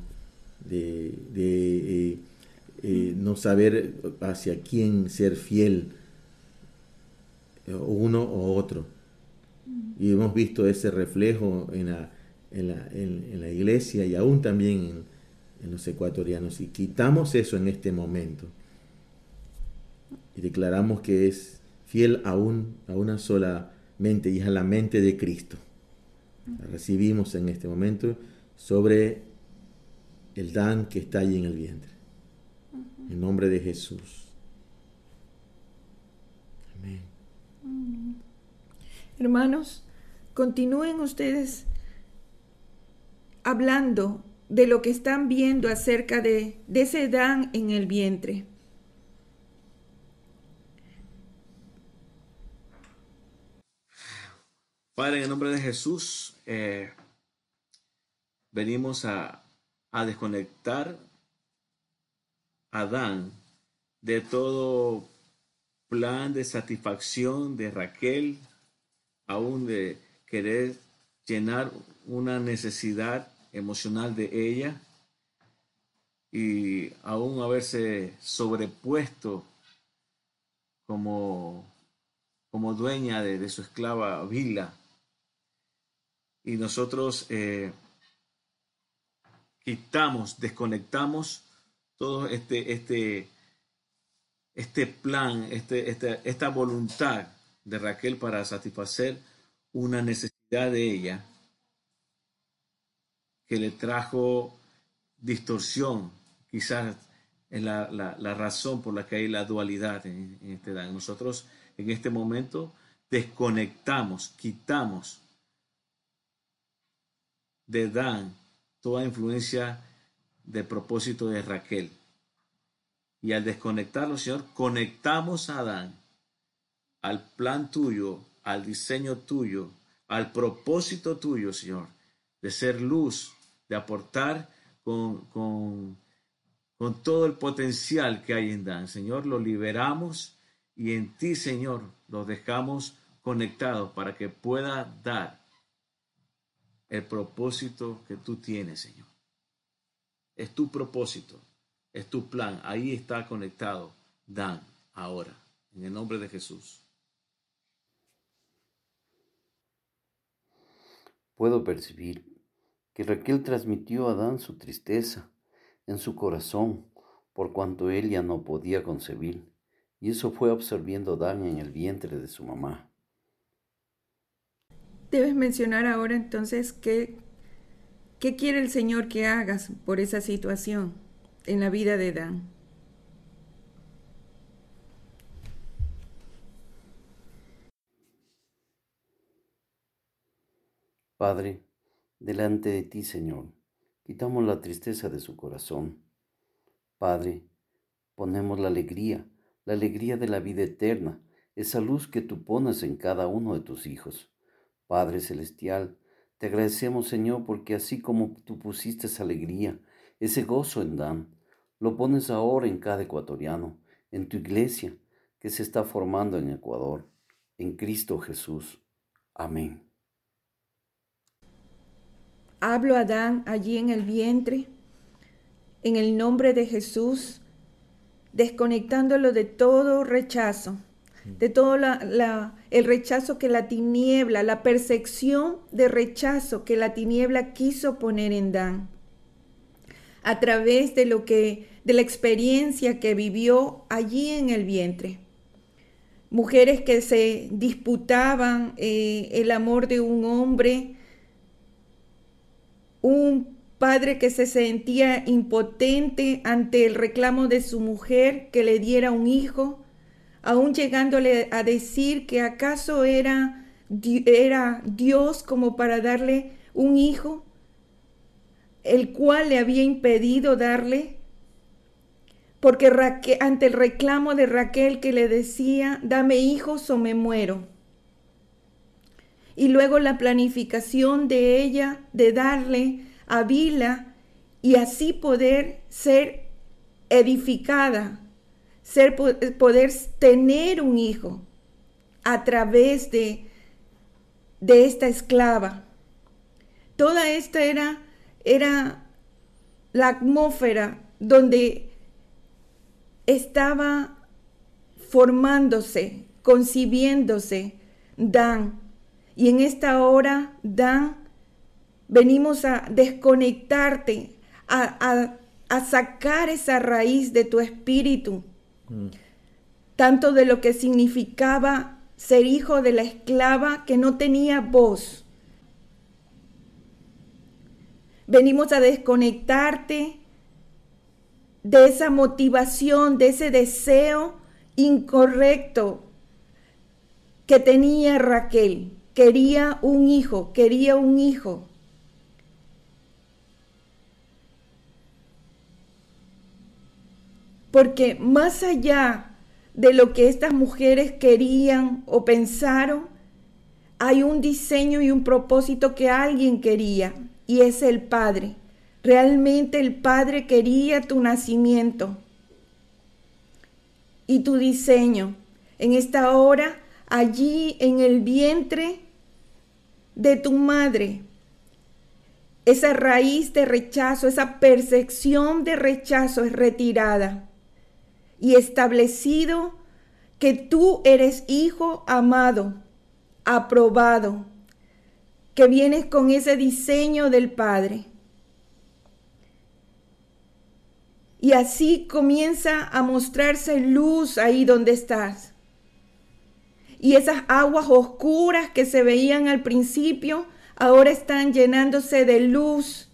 de, eh, eh, no saber hacia quién ser fiel, uno o otro. Y hemos visto ese reflejo en la, en la, iglesia y aún también en, los ecuatorianos. Y quitamos eso en este momento. y declaramos que es fiel a, a una sola mente y es a la mente de Cristo. La recibimos en este momento sobre el Dan que está allí en el vientre. En nombre de Jesús. Amén. Hermanos, continúen ustedes hablando de lo que están viendo acerca de, de ese Dan en el vientre. Padre, en el nombre de Jesús, eh, venimos a, a desconectar a Adán de todo plan de satisfacción de Raquel, aún de querer llenar una necesidad emocional de ella y aún haberse sobrepuesto como, como dueña de, su esclava Vila. Y nosotros eh, quitamos, desconectamos todo este, este, este plan, este, este, esta voluntad de Raquel para satisfacer una necesidad de ella que le trajo distorsión, quizás es la, razón por la que hay la dualidad en, en este Dan. Nosotros en este momento desconectamos, quitamos de Dan toda influencia de propósito de Raquel. Y al desconectarlo, Señor, conectamos a Adán al plan tuyo, al diseño tuyo, al propósito tuyo, Señor, de ser luz, de aportar con, con, con todo el potencial que hay en Dan. Señor, lo liberamos y en ti, Señor, lo dejamos conectados para que pueda dar el propósito que tú tienes, Señor. Es tu propósito, es tu plan. Ahí está conectado Dan ahora, en el nombre de Jesús. Puedo percibir que Raquel transmitió a Dan su tristeza en su corazón por cuanto ella no podía concebir, y eso fue absorbiendo Dan en el vientre de su mamá. Debes mencionar ahora entonces qué, qué quiere el Señor que hagas por esa situación en la vida de Dan. Padre, delante de ti, Señor, quitamos la tristeza de su corazón. Padre, ponemos la alegría, la alegría de la vida eterna, esa luz que tú pones en cada uno de tus hijos. Padre Celestial, te agradecemos Señor porque así como tú pusiste esa alegría, ese gozo en Dan, lo pones ahora en cada ecuatoriano, en tu iglesia que se está formando en Ecuador, en Cristo Jesús. Amén. Hablo a Dan allí en el vientre, en el nombre de Jesús, desconectándolo de todo rechazo, de todo la, el rechazo que la tiniebla, la percepción de rechazo que la tiniebla quiso poner en Dan. A través de lo que, de la experiencia que vivió allí en el vientre. Mujeres que se disputaban eh, el amor de un hombre, un padre que se sentía impotente ante el reclamo de su mujer que le diera un hijo, aún llegándole a decir que acaso era, era Dios como para darle un hijo, el cual le había impedido darle, porque ante el reclamo de Raquel que le decía, dame hijos o me muero. Y luego la planificación de ella de darle a Vila y así poder ser edificada ser, poder tener un hijo a través de, de esta esclava. Toda esta era, era la atmósfera donde estaba formándose, concibiéndose Dan. Y en esta hora, Dan, venimos a desconectarte, a, a sacar esa raíz de tu espíritu tanto de lo que significaba ser hijo de la esclava que no tenía voz. Venimos a desconectarte de esa motivación, de ese deseo incorrecto que tenía Raquel. Quería un hijo, quería un hijo. Porque más allá de lo que estas mujeres querían o pensaron, hay un diseño y un propósito que alguien quería, y es el Padre. Realmente el Padre quería tu nacimiento y tu diseño. En esta hora, allí en el vientre de tu madre, esa raíz de rechazo, esa percepción de rechazo es retirada y establecido que tú eres hijo amado, aprobado, que vienes con ese diseño del Padre. Y así comienza a mostrarse luz ahí donde estás. Y esas aguas oscuras que se veían al principio, ahora están llenándose de luz.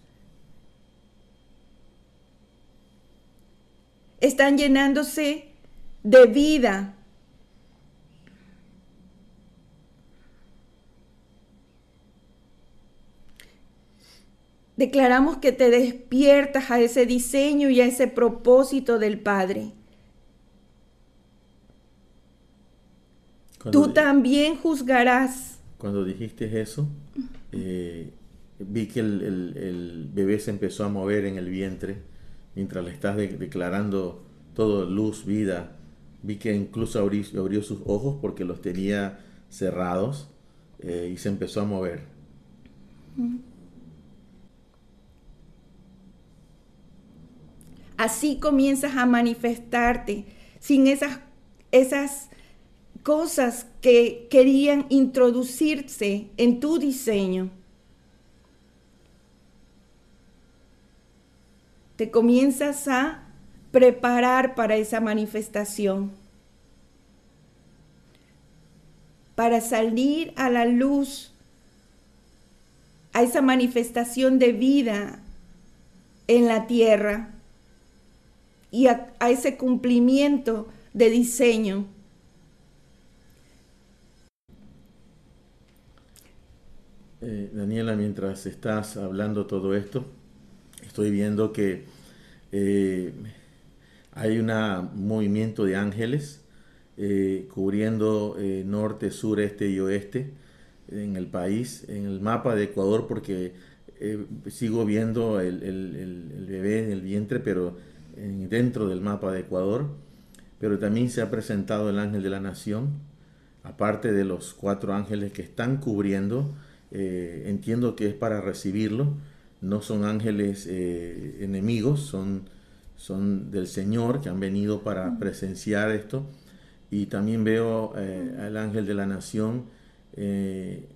Están llenándose de vida. Declaramos que te despiertas a ese diseño y a ese propósito del Padre. Tú también juzgarás. Cuando dijiste eso, eh, vi que el, bebé se empezó a mover en el vientre mientras le estás declarando todo luz, vida. Vi que incluso abrió, sus ojos porque los tenía cerrados eh, y se empezó a mover. Así comienzas a manifestarte sin esas, esas cosas que querían introducirse en tu diseño. Te comienzas a preparar para esa manifestación, para salir a la luz, a esa manifestación de vida en la tierra y a, ese cumplimiento de diseño. Eh, Daniela, mientras estás hablando todo esto, estoy viendo que eh, hay un movimiento de ángeles eh, cubriendo norte, sur, este y oeste en el país, en el mapa de Ecuador, porque sigo viendo el, el, bebé en el vientre, pero dentro del mapa de Ecuador, pero también se ha presentado el ángel de la nación, aparte de los cuatro ángeles que están cubriendo, eh, entiendo que es para recibirlo, no son ángeles eh, enemigos, son, son del Señor que han venido para presenciar esto. Y también veo eh, al ángel de la nación, él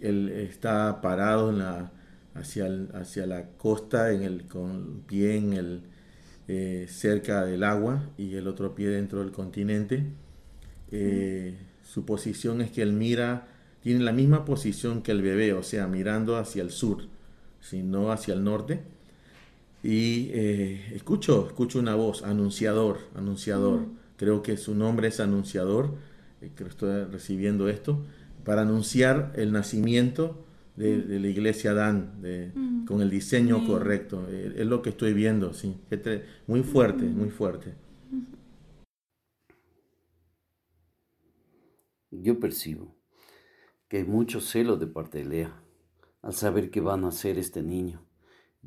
está parado en la, hacia, hacia la costa en el, con pie en el, eh, cerca del agua y el otro pie dentro del continente. Eh, su posición es que él mira, tiene la misma posición que el bebé, o sea, mirando hacia el sur, sino hacia el norte. Y eh, escucho, escucho una voz, anunciador, anunciador. Creo que su nombre es anunciador, creo que estoy recibiendo esto, para anunciar el nacimiento de, la iglesia Dan, de, con el diseño correcto. Eh, es lo que estoy viendo, sí. Muy fuerte, muy fuerte. Yo percibo que hay mucho celo de parte de Lea al saber que va a nacer este niño.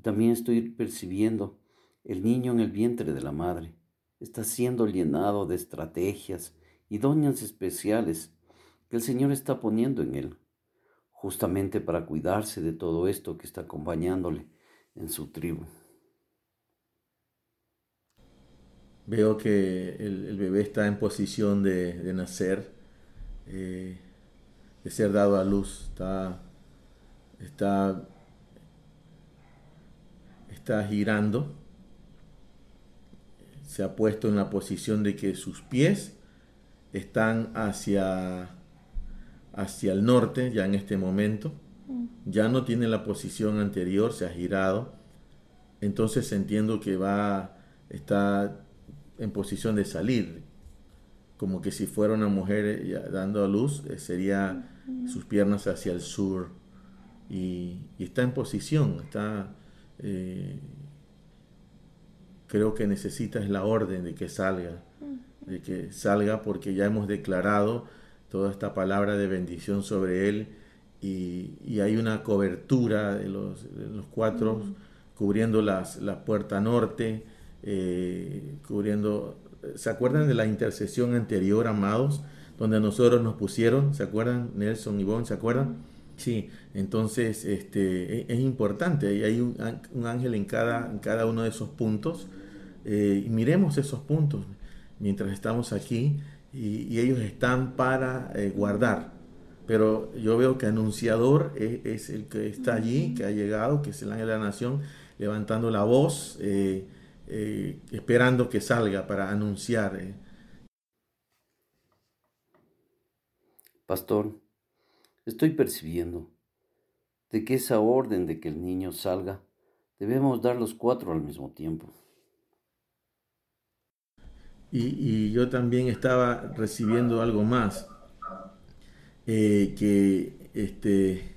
También estoy percibiendo el niño en el vientre de la madre. Está siendo llenado de estrategias y doñas especiales que el Señor está poniendo en él justamente para cuidarse de todo esto que está acompañándole en su tribu. Veo que el, bebé está en posición de, nacer, eh, de ser dado a luz, está, está, está girando, se ha puesto en la posición de que sus pies están hacia, hacia el norte ya en este momento. Ya no tiene la posición anterior, se ha girado. Entonces entiendo que va, está en posición de salir, como que si fuera una mujer eh, dando a luz, eh, sería sus piernas hacia el sur. Y, está en posición, está... Eh, creo que necesitas la orden de que salga, de que salga porque ya hemos declarado toda esta palabra de bendición sobre él y, hay una cobertura de los, cuatro cubriendo las, la puerta norte, eh, cubriendo... ¿Se acuerdan de la intercesión anterior, amados? Donde nosotros nos pusieron, ¿se acuerdan? Nelson y Bon, ¿se acuerdan? Sí, entonces este, e, es, importante, y hay un, ángel en cada, en cada uno de esos puntos eh, y miremos esos puntos mientras estamos aquí y, ellos están para eh, guardar. Pero yo veo que anunciador es, el que está allí, que ha llegado, que es el ángel de la nación, levantando la voz, eh, esperando que salga para anunciar. Pastor, estoy percibiendo de que esa orden de que el niño salga, debemos dar los cuatro al mismo tiempo. Y, yo también estaba recibiendo algo más, eh, que este,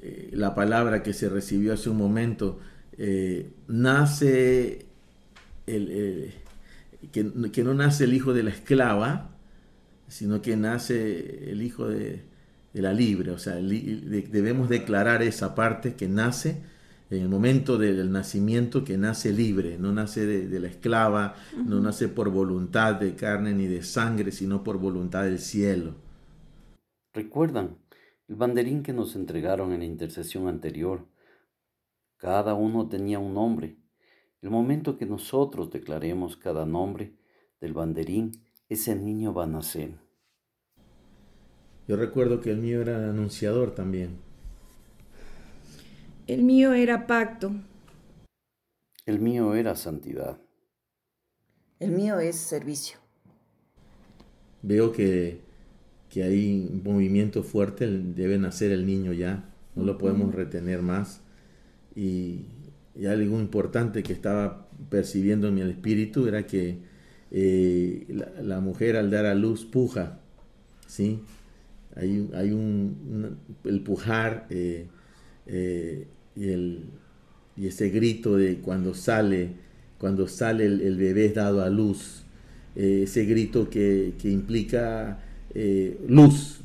eh, la palabra que se recibió hace un momento, eh, nace, que, no nace el hijo de la esclava, sino que nace el hijo de, la libre, o sea, debemos declarar esa parte que nace en el momento del nacimiento que nace libre, no nace de, la esclava, no nace por voluntad de carne ni de sangre, sino por voluntad del cielo. ¿Recuerdan el banderín que nos entregaron en la intercesión anterior? Cada uno tenía un nombre. El momento que nosotros declaremos cada nombre del banderín, ese niño va a nacer. Yo recuerdo que el mío era anunciador también. El mío era pacto. El mío era santidad. El mío es servicio. Veo que, hay un movimiento fuerte, debe nacer el niño ya, no lo podemos retener más. Y, algo importante que estaba percibiendo en mi espíritu era que eh, la, mujer al dar a luz puja, ¿sí? Hay, hay un, el pujar eh, eh, y, el, y ese grito de cuando sale, cuando sale el, bebé dado a luz, eh, ese grito que, implica eh, luz,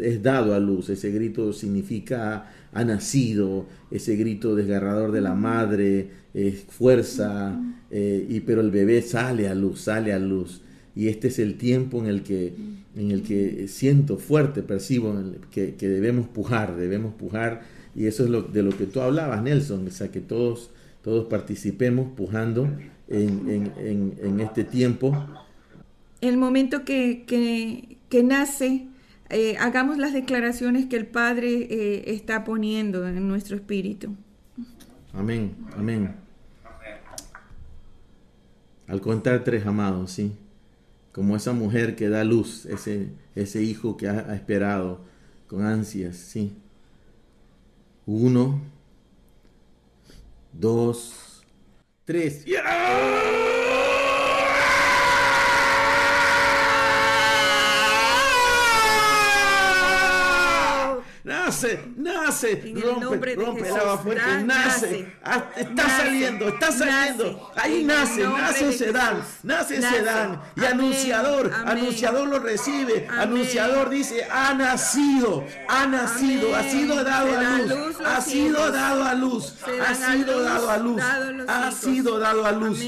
es dado a luz, ese grito significa ha nacido, ese grito desgarrador de la madre, es fuerza, y, pero el bebé sale a luz, sale a luz. Y este es el tiempo en el que, en el que siento fuerte, percibo que, que debemos pujar, debemos pujar y eso es lo, de lo que tú hablabas, Nelson, o sea, que todos, todos participemos pujando en, este tiempo. El momento que, que, nace, eh, hagamos las declaraciones que el Padre eh, está poniendo en nuestro espíritu. Amén, amén. Al contar tres amados, sí. Como esa mujer que da luz, ese, ese hijo que ha esperado con ansias, sí. Uno, dos, tres. Nace, nace, rompe, rompe el agua fuerte, nace, ah, está saliendo, está saliendo, ahí nace, nace ese dan, nace ese dan, y anunciador, anunciador lo recibe, anunciador dice, ha nacido, ha nacido, ha sido dado a luz, ha sido dado a luz, ha sido dado a luz, ha sido dado a luz.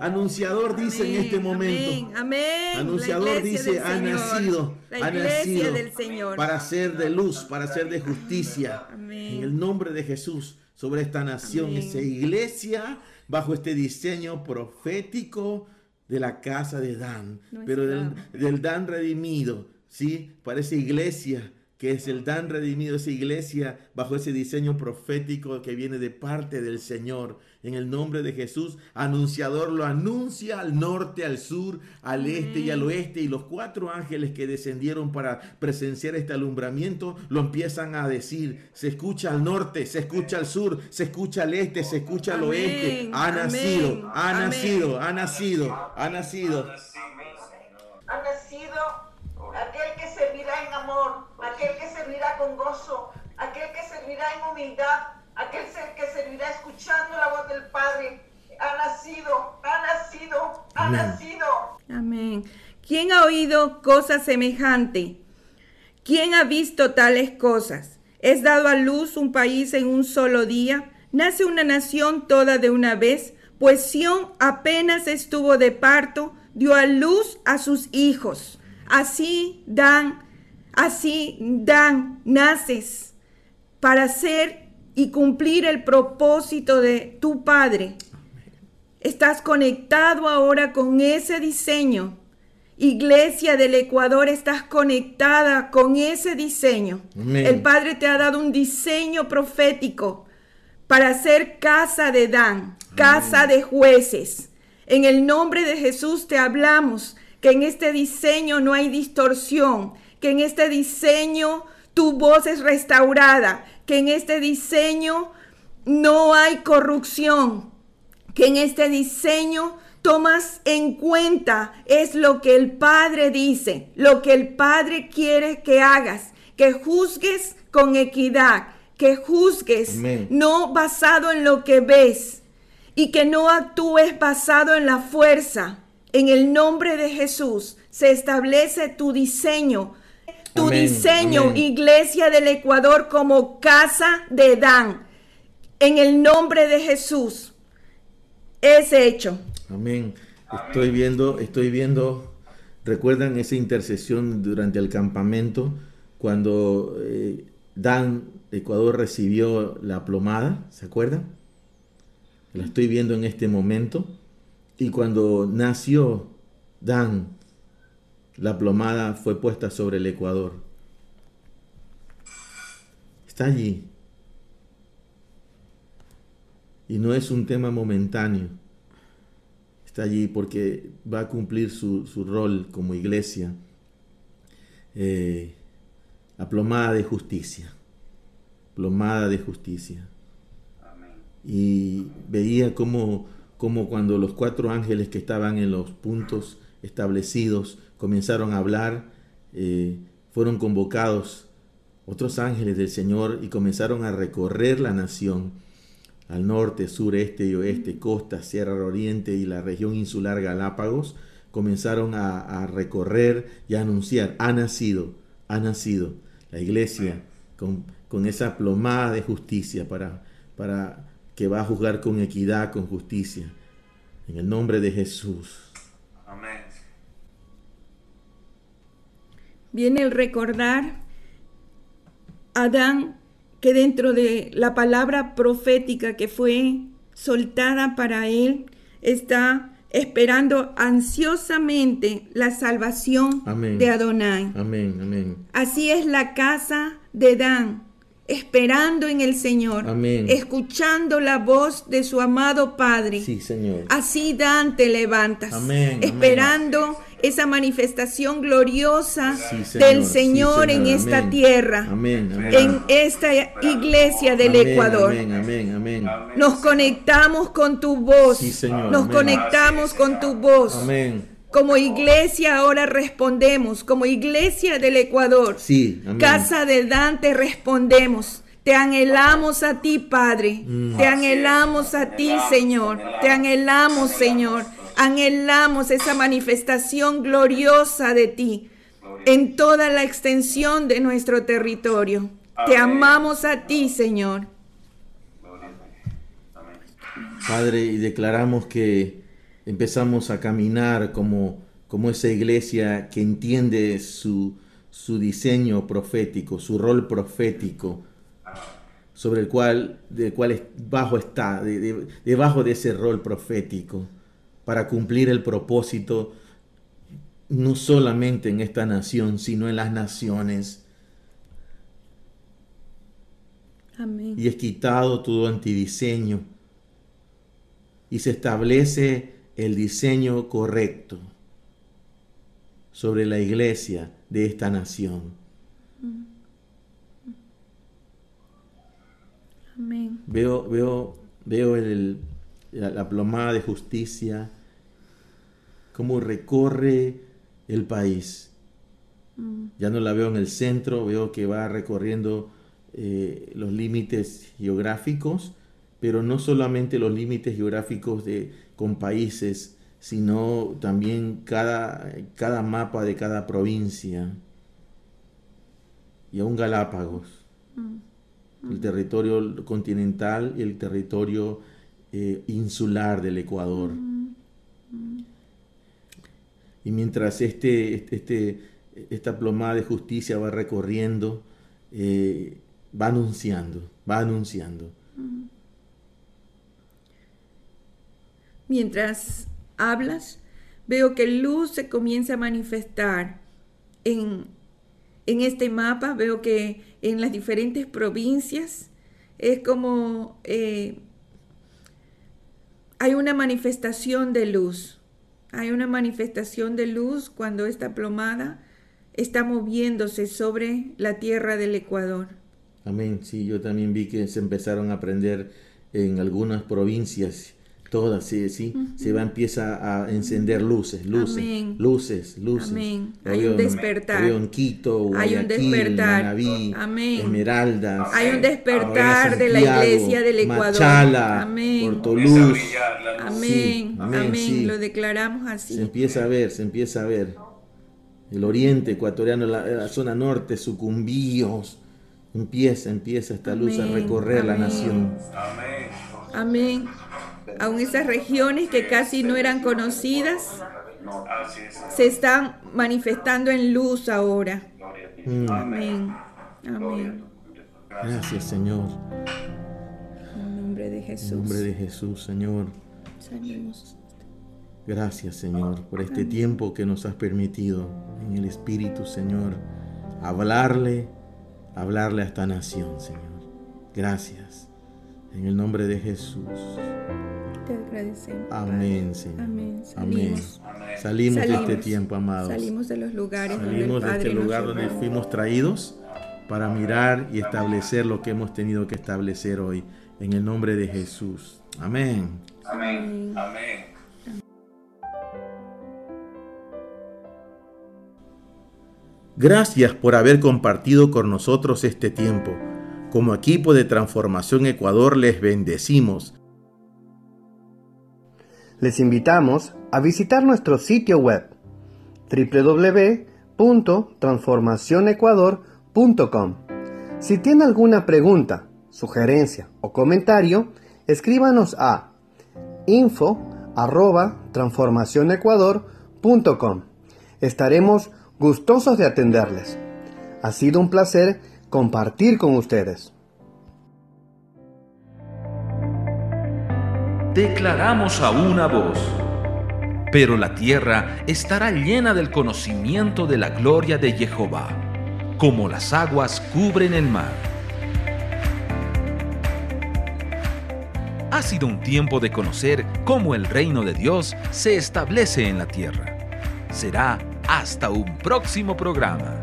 Anunciador dice en este momento. Amén. Anunciador dice, ha nacido, ha nacido del Señor. para ser de luz, para ser de justicia. En el nombre de Jesús sobre esta nación, esa iglesia bajo este diseño profético de la casa de Dan, pero del, Dan redimido, ¿sí? Para esa iglesia que es el Dan redimido, esa iglesia bajo ese diseño profético que viene de parte del Señor. En el nombre de Jesús, anunciador lo anuncia al norte, al sur, al este y al oeste. Y los cuatro ángeles que descendieron para presenciar este alumbramiento lo empiezan a decir. Se escucha al norte, se escucha al sur, se escucha al este, se escucha al oeste. Ha nacido, ha nacido, ha nacido, ha nacido. Ha nacido aquel que servirá en amor, aquel que servirá con gozo, aquel que servirá en humildad, aquel que servirá escuchando la voz del Padre. Ha nacido, ha nacido, ha nacido. Amén. ¿Quién ha oído cosa semejante? ¿Quién ha visto tales cosas? ¿Es dado a luz un país en un solo día? ¿Nace una nación toda de una vez? Pues Sión apenas estuvo de parto, dio a luz a sus hijos. Así dan, así dan, naces para ser y cumplir el propósito de tu Padre. Estás conectado ahora con ese diseño. Iglesia del Ecuador, estás conectada con ese diseño. El Padre te ha dado un diseño profético para ser casa de Dan, casa de jueces. En el nombre de Jesús te hablamos que en este diseño no hay distorsión, que en este diseño tu voz es restaurada, que en este diseño no hay corrupción, que en este diseño tomas en cuenta es lo que el Padre dice, lo que el Padre quiere que hagas, que juzgues con equidad, que juzgues no basado en lo que ves y que no actúes basado en la fuerza. En el nombre de Jesús se establece tu diseño, tu diseño, Iglesia del Ecuador, como casa de Dan. En el nombre de Jesús es hecho. Amén. Estoy viendo, estoy viendo, recuerdan esa intercesión durante el campamento cuando eh, Dan Ecuador recibió la plomada, ¿se acuerdan? La estoy viendo en este momento. Y cuando nació Dan, la plomada fue puesta sobre el Ecuador. Está allí. Y no es un tema momentáneo. Está allí porque va a cumplir su, rol como iglesia. Eh, plomada de justicia. Plomada de justicia. Y veía cómo como cuando los cuatro ángeles que estaban en los puntos establecidos comenzaron a hablar, eh, fueron convocados otros ángeles del Señor y comenzaron a recorrer la nación al norte, sur, este y oeste, costa, sierra, oriente y la región insular Galápagos, comenzaron a, recorrer y a anunciar, ha nacido, ha nacido la iglesia con, con esa plomada de justicia para, para que va a juzgar con equidad, con justicia. En el nombre de Jesús. Viene el recordar Adán que dentro de la palabra profética que fue soltada para él está esperando ansiosamente la salvación de Adonai. Amén, amén. Así es la casa de Dan esperando en el Señor, Amén. escuchando la voz de su amado Padre. Sí, Señor. Así Dan te levantas, Amén, esperando esa manifestación gloriosa del Señor, en esta tierra, en esta iglesia del Ecuador. Nos conectamos con tu voz, nos conectamos con tu voz. Amén como iglesia ahora respondemos, como iglesia del Ecuador, sí, casa de Dante respondemos. Te anhelamos a ti, Padre. Mm. Te anhelamos a ti, Señor. Te anhelamos, Señor. Anhelamos esa manifestación gloriosa de ti en toda la extensión de nuestro territorio. Te amamos a ti, Señor. Padre, y declaramos que empezamos a caminar como, como esa iglesia que entiende su, su diseño profético, su rol profético, sobre el cual, del cual bajo está, debajo de ese rol profético, para cumplir el propósito no solamente en esta nación, sino en las naciones. y es quitado todo antidiseño y se establece el diseño correcto sobre la iglesia de esta nación. Amén. Veo, veo, veo el, la, la plomada de justicia, cómo recorre el país. Mm. Ya no la veo en el centro, veo que va recorriendo eh, los límites geográficos, pero no solamente los límites geográficos de, con países, sino también cada, cada mapa de cada provincia y aún Galápagos, Mm. el territorio continental y el territorio eh, insular del Ecuador. Y mientras este, este, este- esta plomada de justicia va recorriendo, eh, va anunciando, va anunciando. Mientras hablas, veo que luz se comienza a manifestar en, en este mapa. Veo que en las diferentes provincias es como eh, hay una manifestación de luz. Hay una manifestación de luz cuando esta plomada está moviéndose sobre la tierra del Ecuador. Amén. Sí, yo también vi que se empezaron a prender en algunas provincias, todas, sí, sí, se va, empieza a encender luces, luces, Amén. luces, luces. Amén. Hay un despertar. en Quito, Hay un despertar. Manabí, Amén. Esmeraldas. Hay un despertar de la iglesia del Ecuador. Machala, Amén. Portoluz. Amén. Sí, amén. amén, sí. Lo declaramos Se así. empieza a ver, se empieza a ver. El oriente ecuatoriano, la, la zona norte, sucumbíos. Empieza, empieza esta luz a Amén, recorrer la amén. nación. Amén. Aún esas regiones que casi no eran conocidas se están manifestando en luz ahora. Mm, Amén. Amén. Gracias, Señor. En nombre de En Jesús. nombre de Jesús, Señor. Gracias, Señor, por este tiempo que nos has permitido en el Espíritu, Señor, hablarle, hablarle a esta nación, Señor. Gracias. En el nombre de Jesús. Te agradecemos. Amén, Señor. Amén. Amén. Salimos. Salimos de este Salimos. tiempo, amados. Salimos de los lugares donde el Salimos de Padre este lugar llevó. donde fuimos traídos para mirar y establecer lo que hemos tenido que establecer hoy. En el nombre de Jesús. Amén. Amén. Gracias por haber compartido con nosotros este tiempo. Como equipo de Transformación Ecuador les bendecimos. Les invitamos a visitar nuestro sitio web www.transformacionecuador.com. Si tiene alguna pregunta, sugerencia o comentario, escríbanos a info@transformacionecuador.com. Estaremos gustosos de atenderles. Ha sido un placer compartir con ustedes. declaramos a una voz. Pero la tierra estará llena del conocimiento de la gloria de Jehová, como las aguas cubren el mar. Ha sido un tiempo de conocer cómo el reino de Dios se establece en la tierra. Será hasta un próximo programa.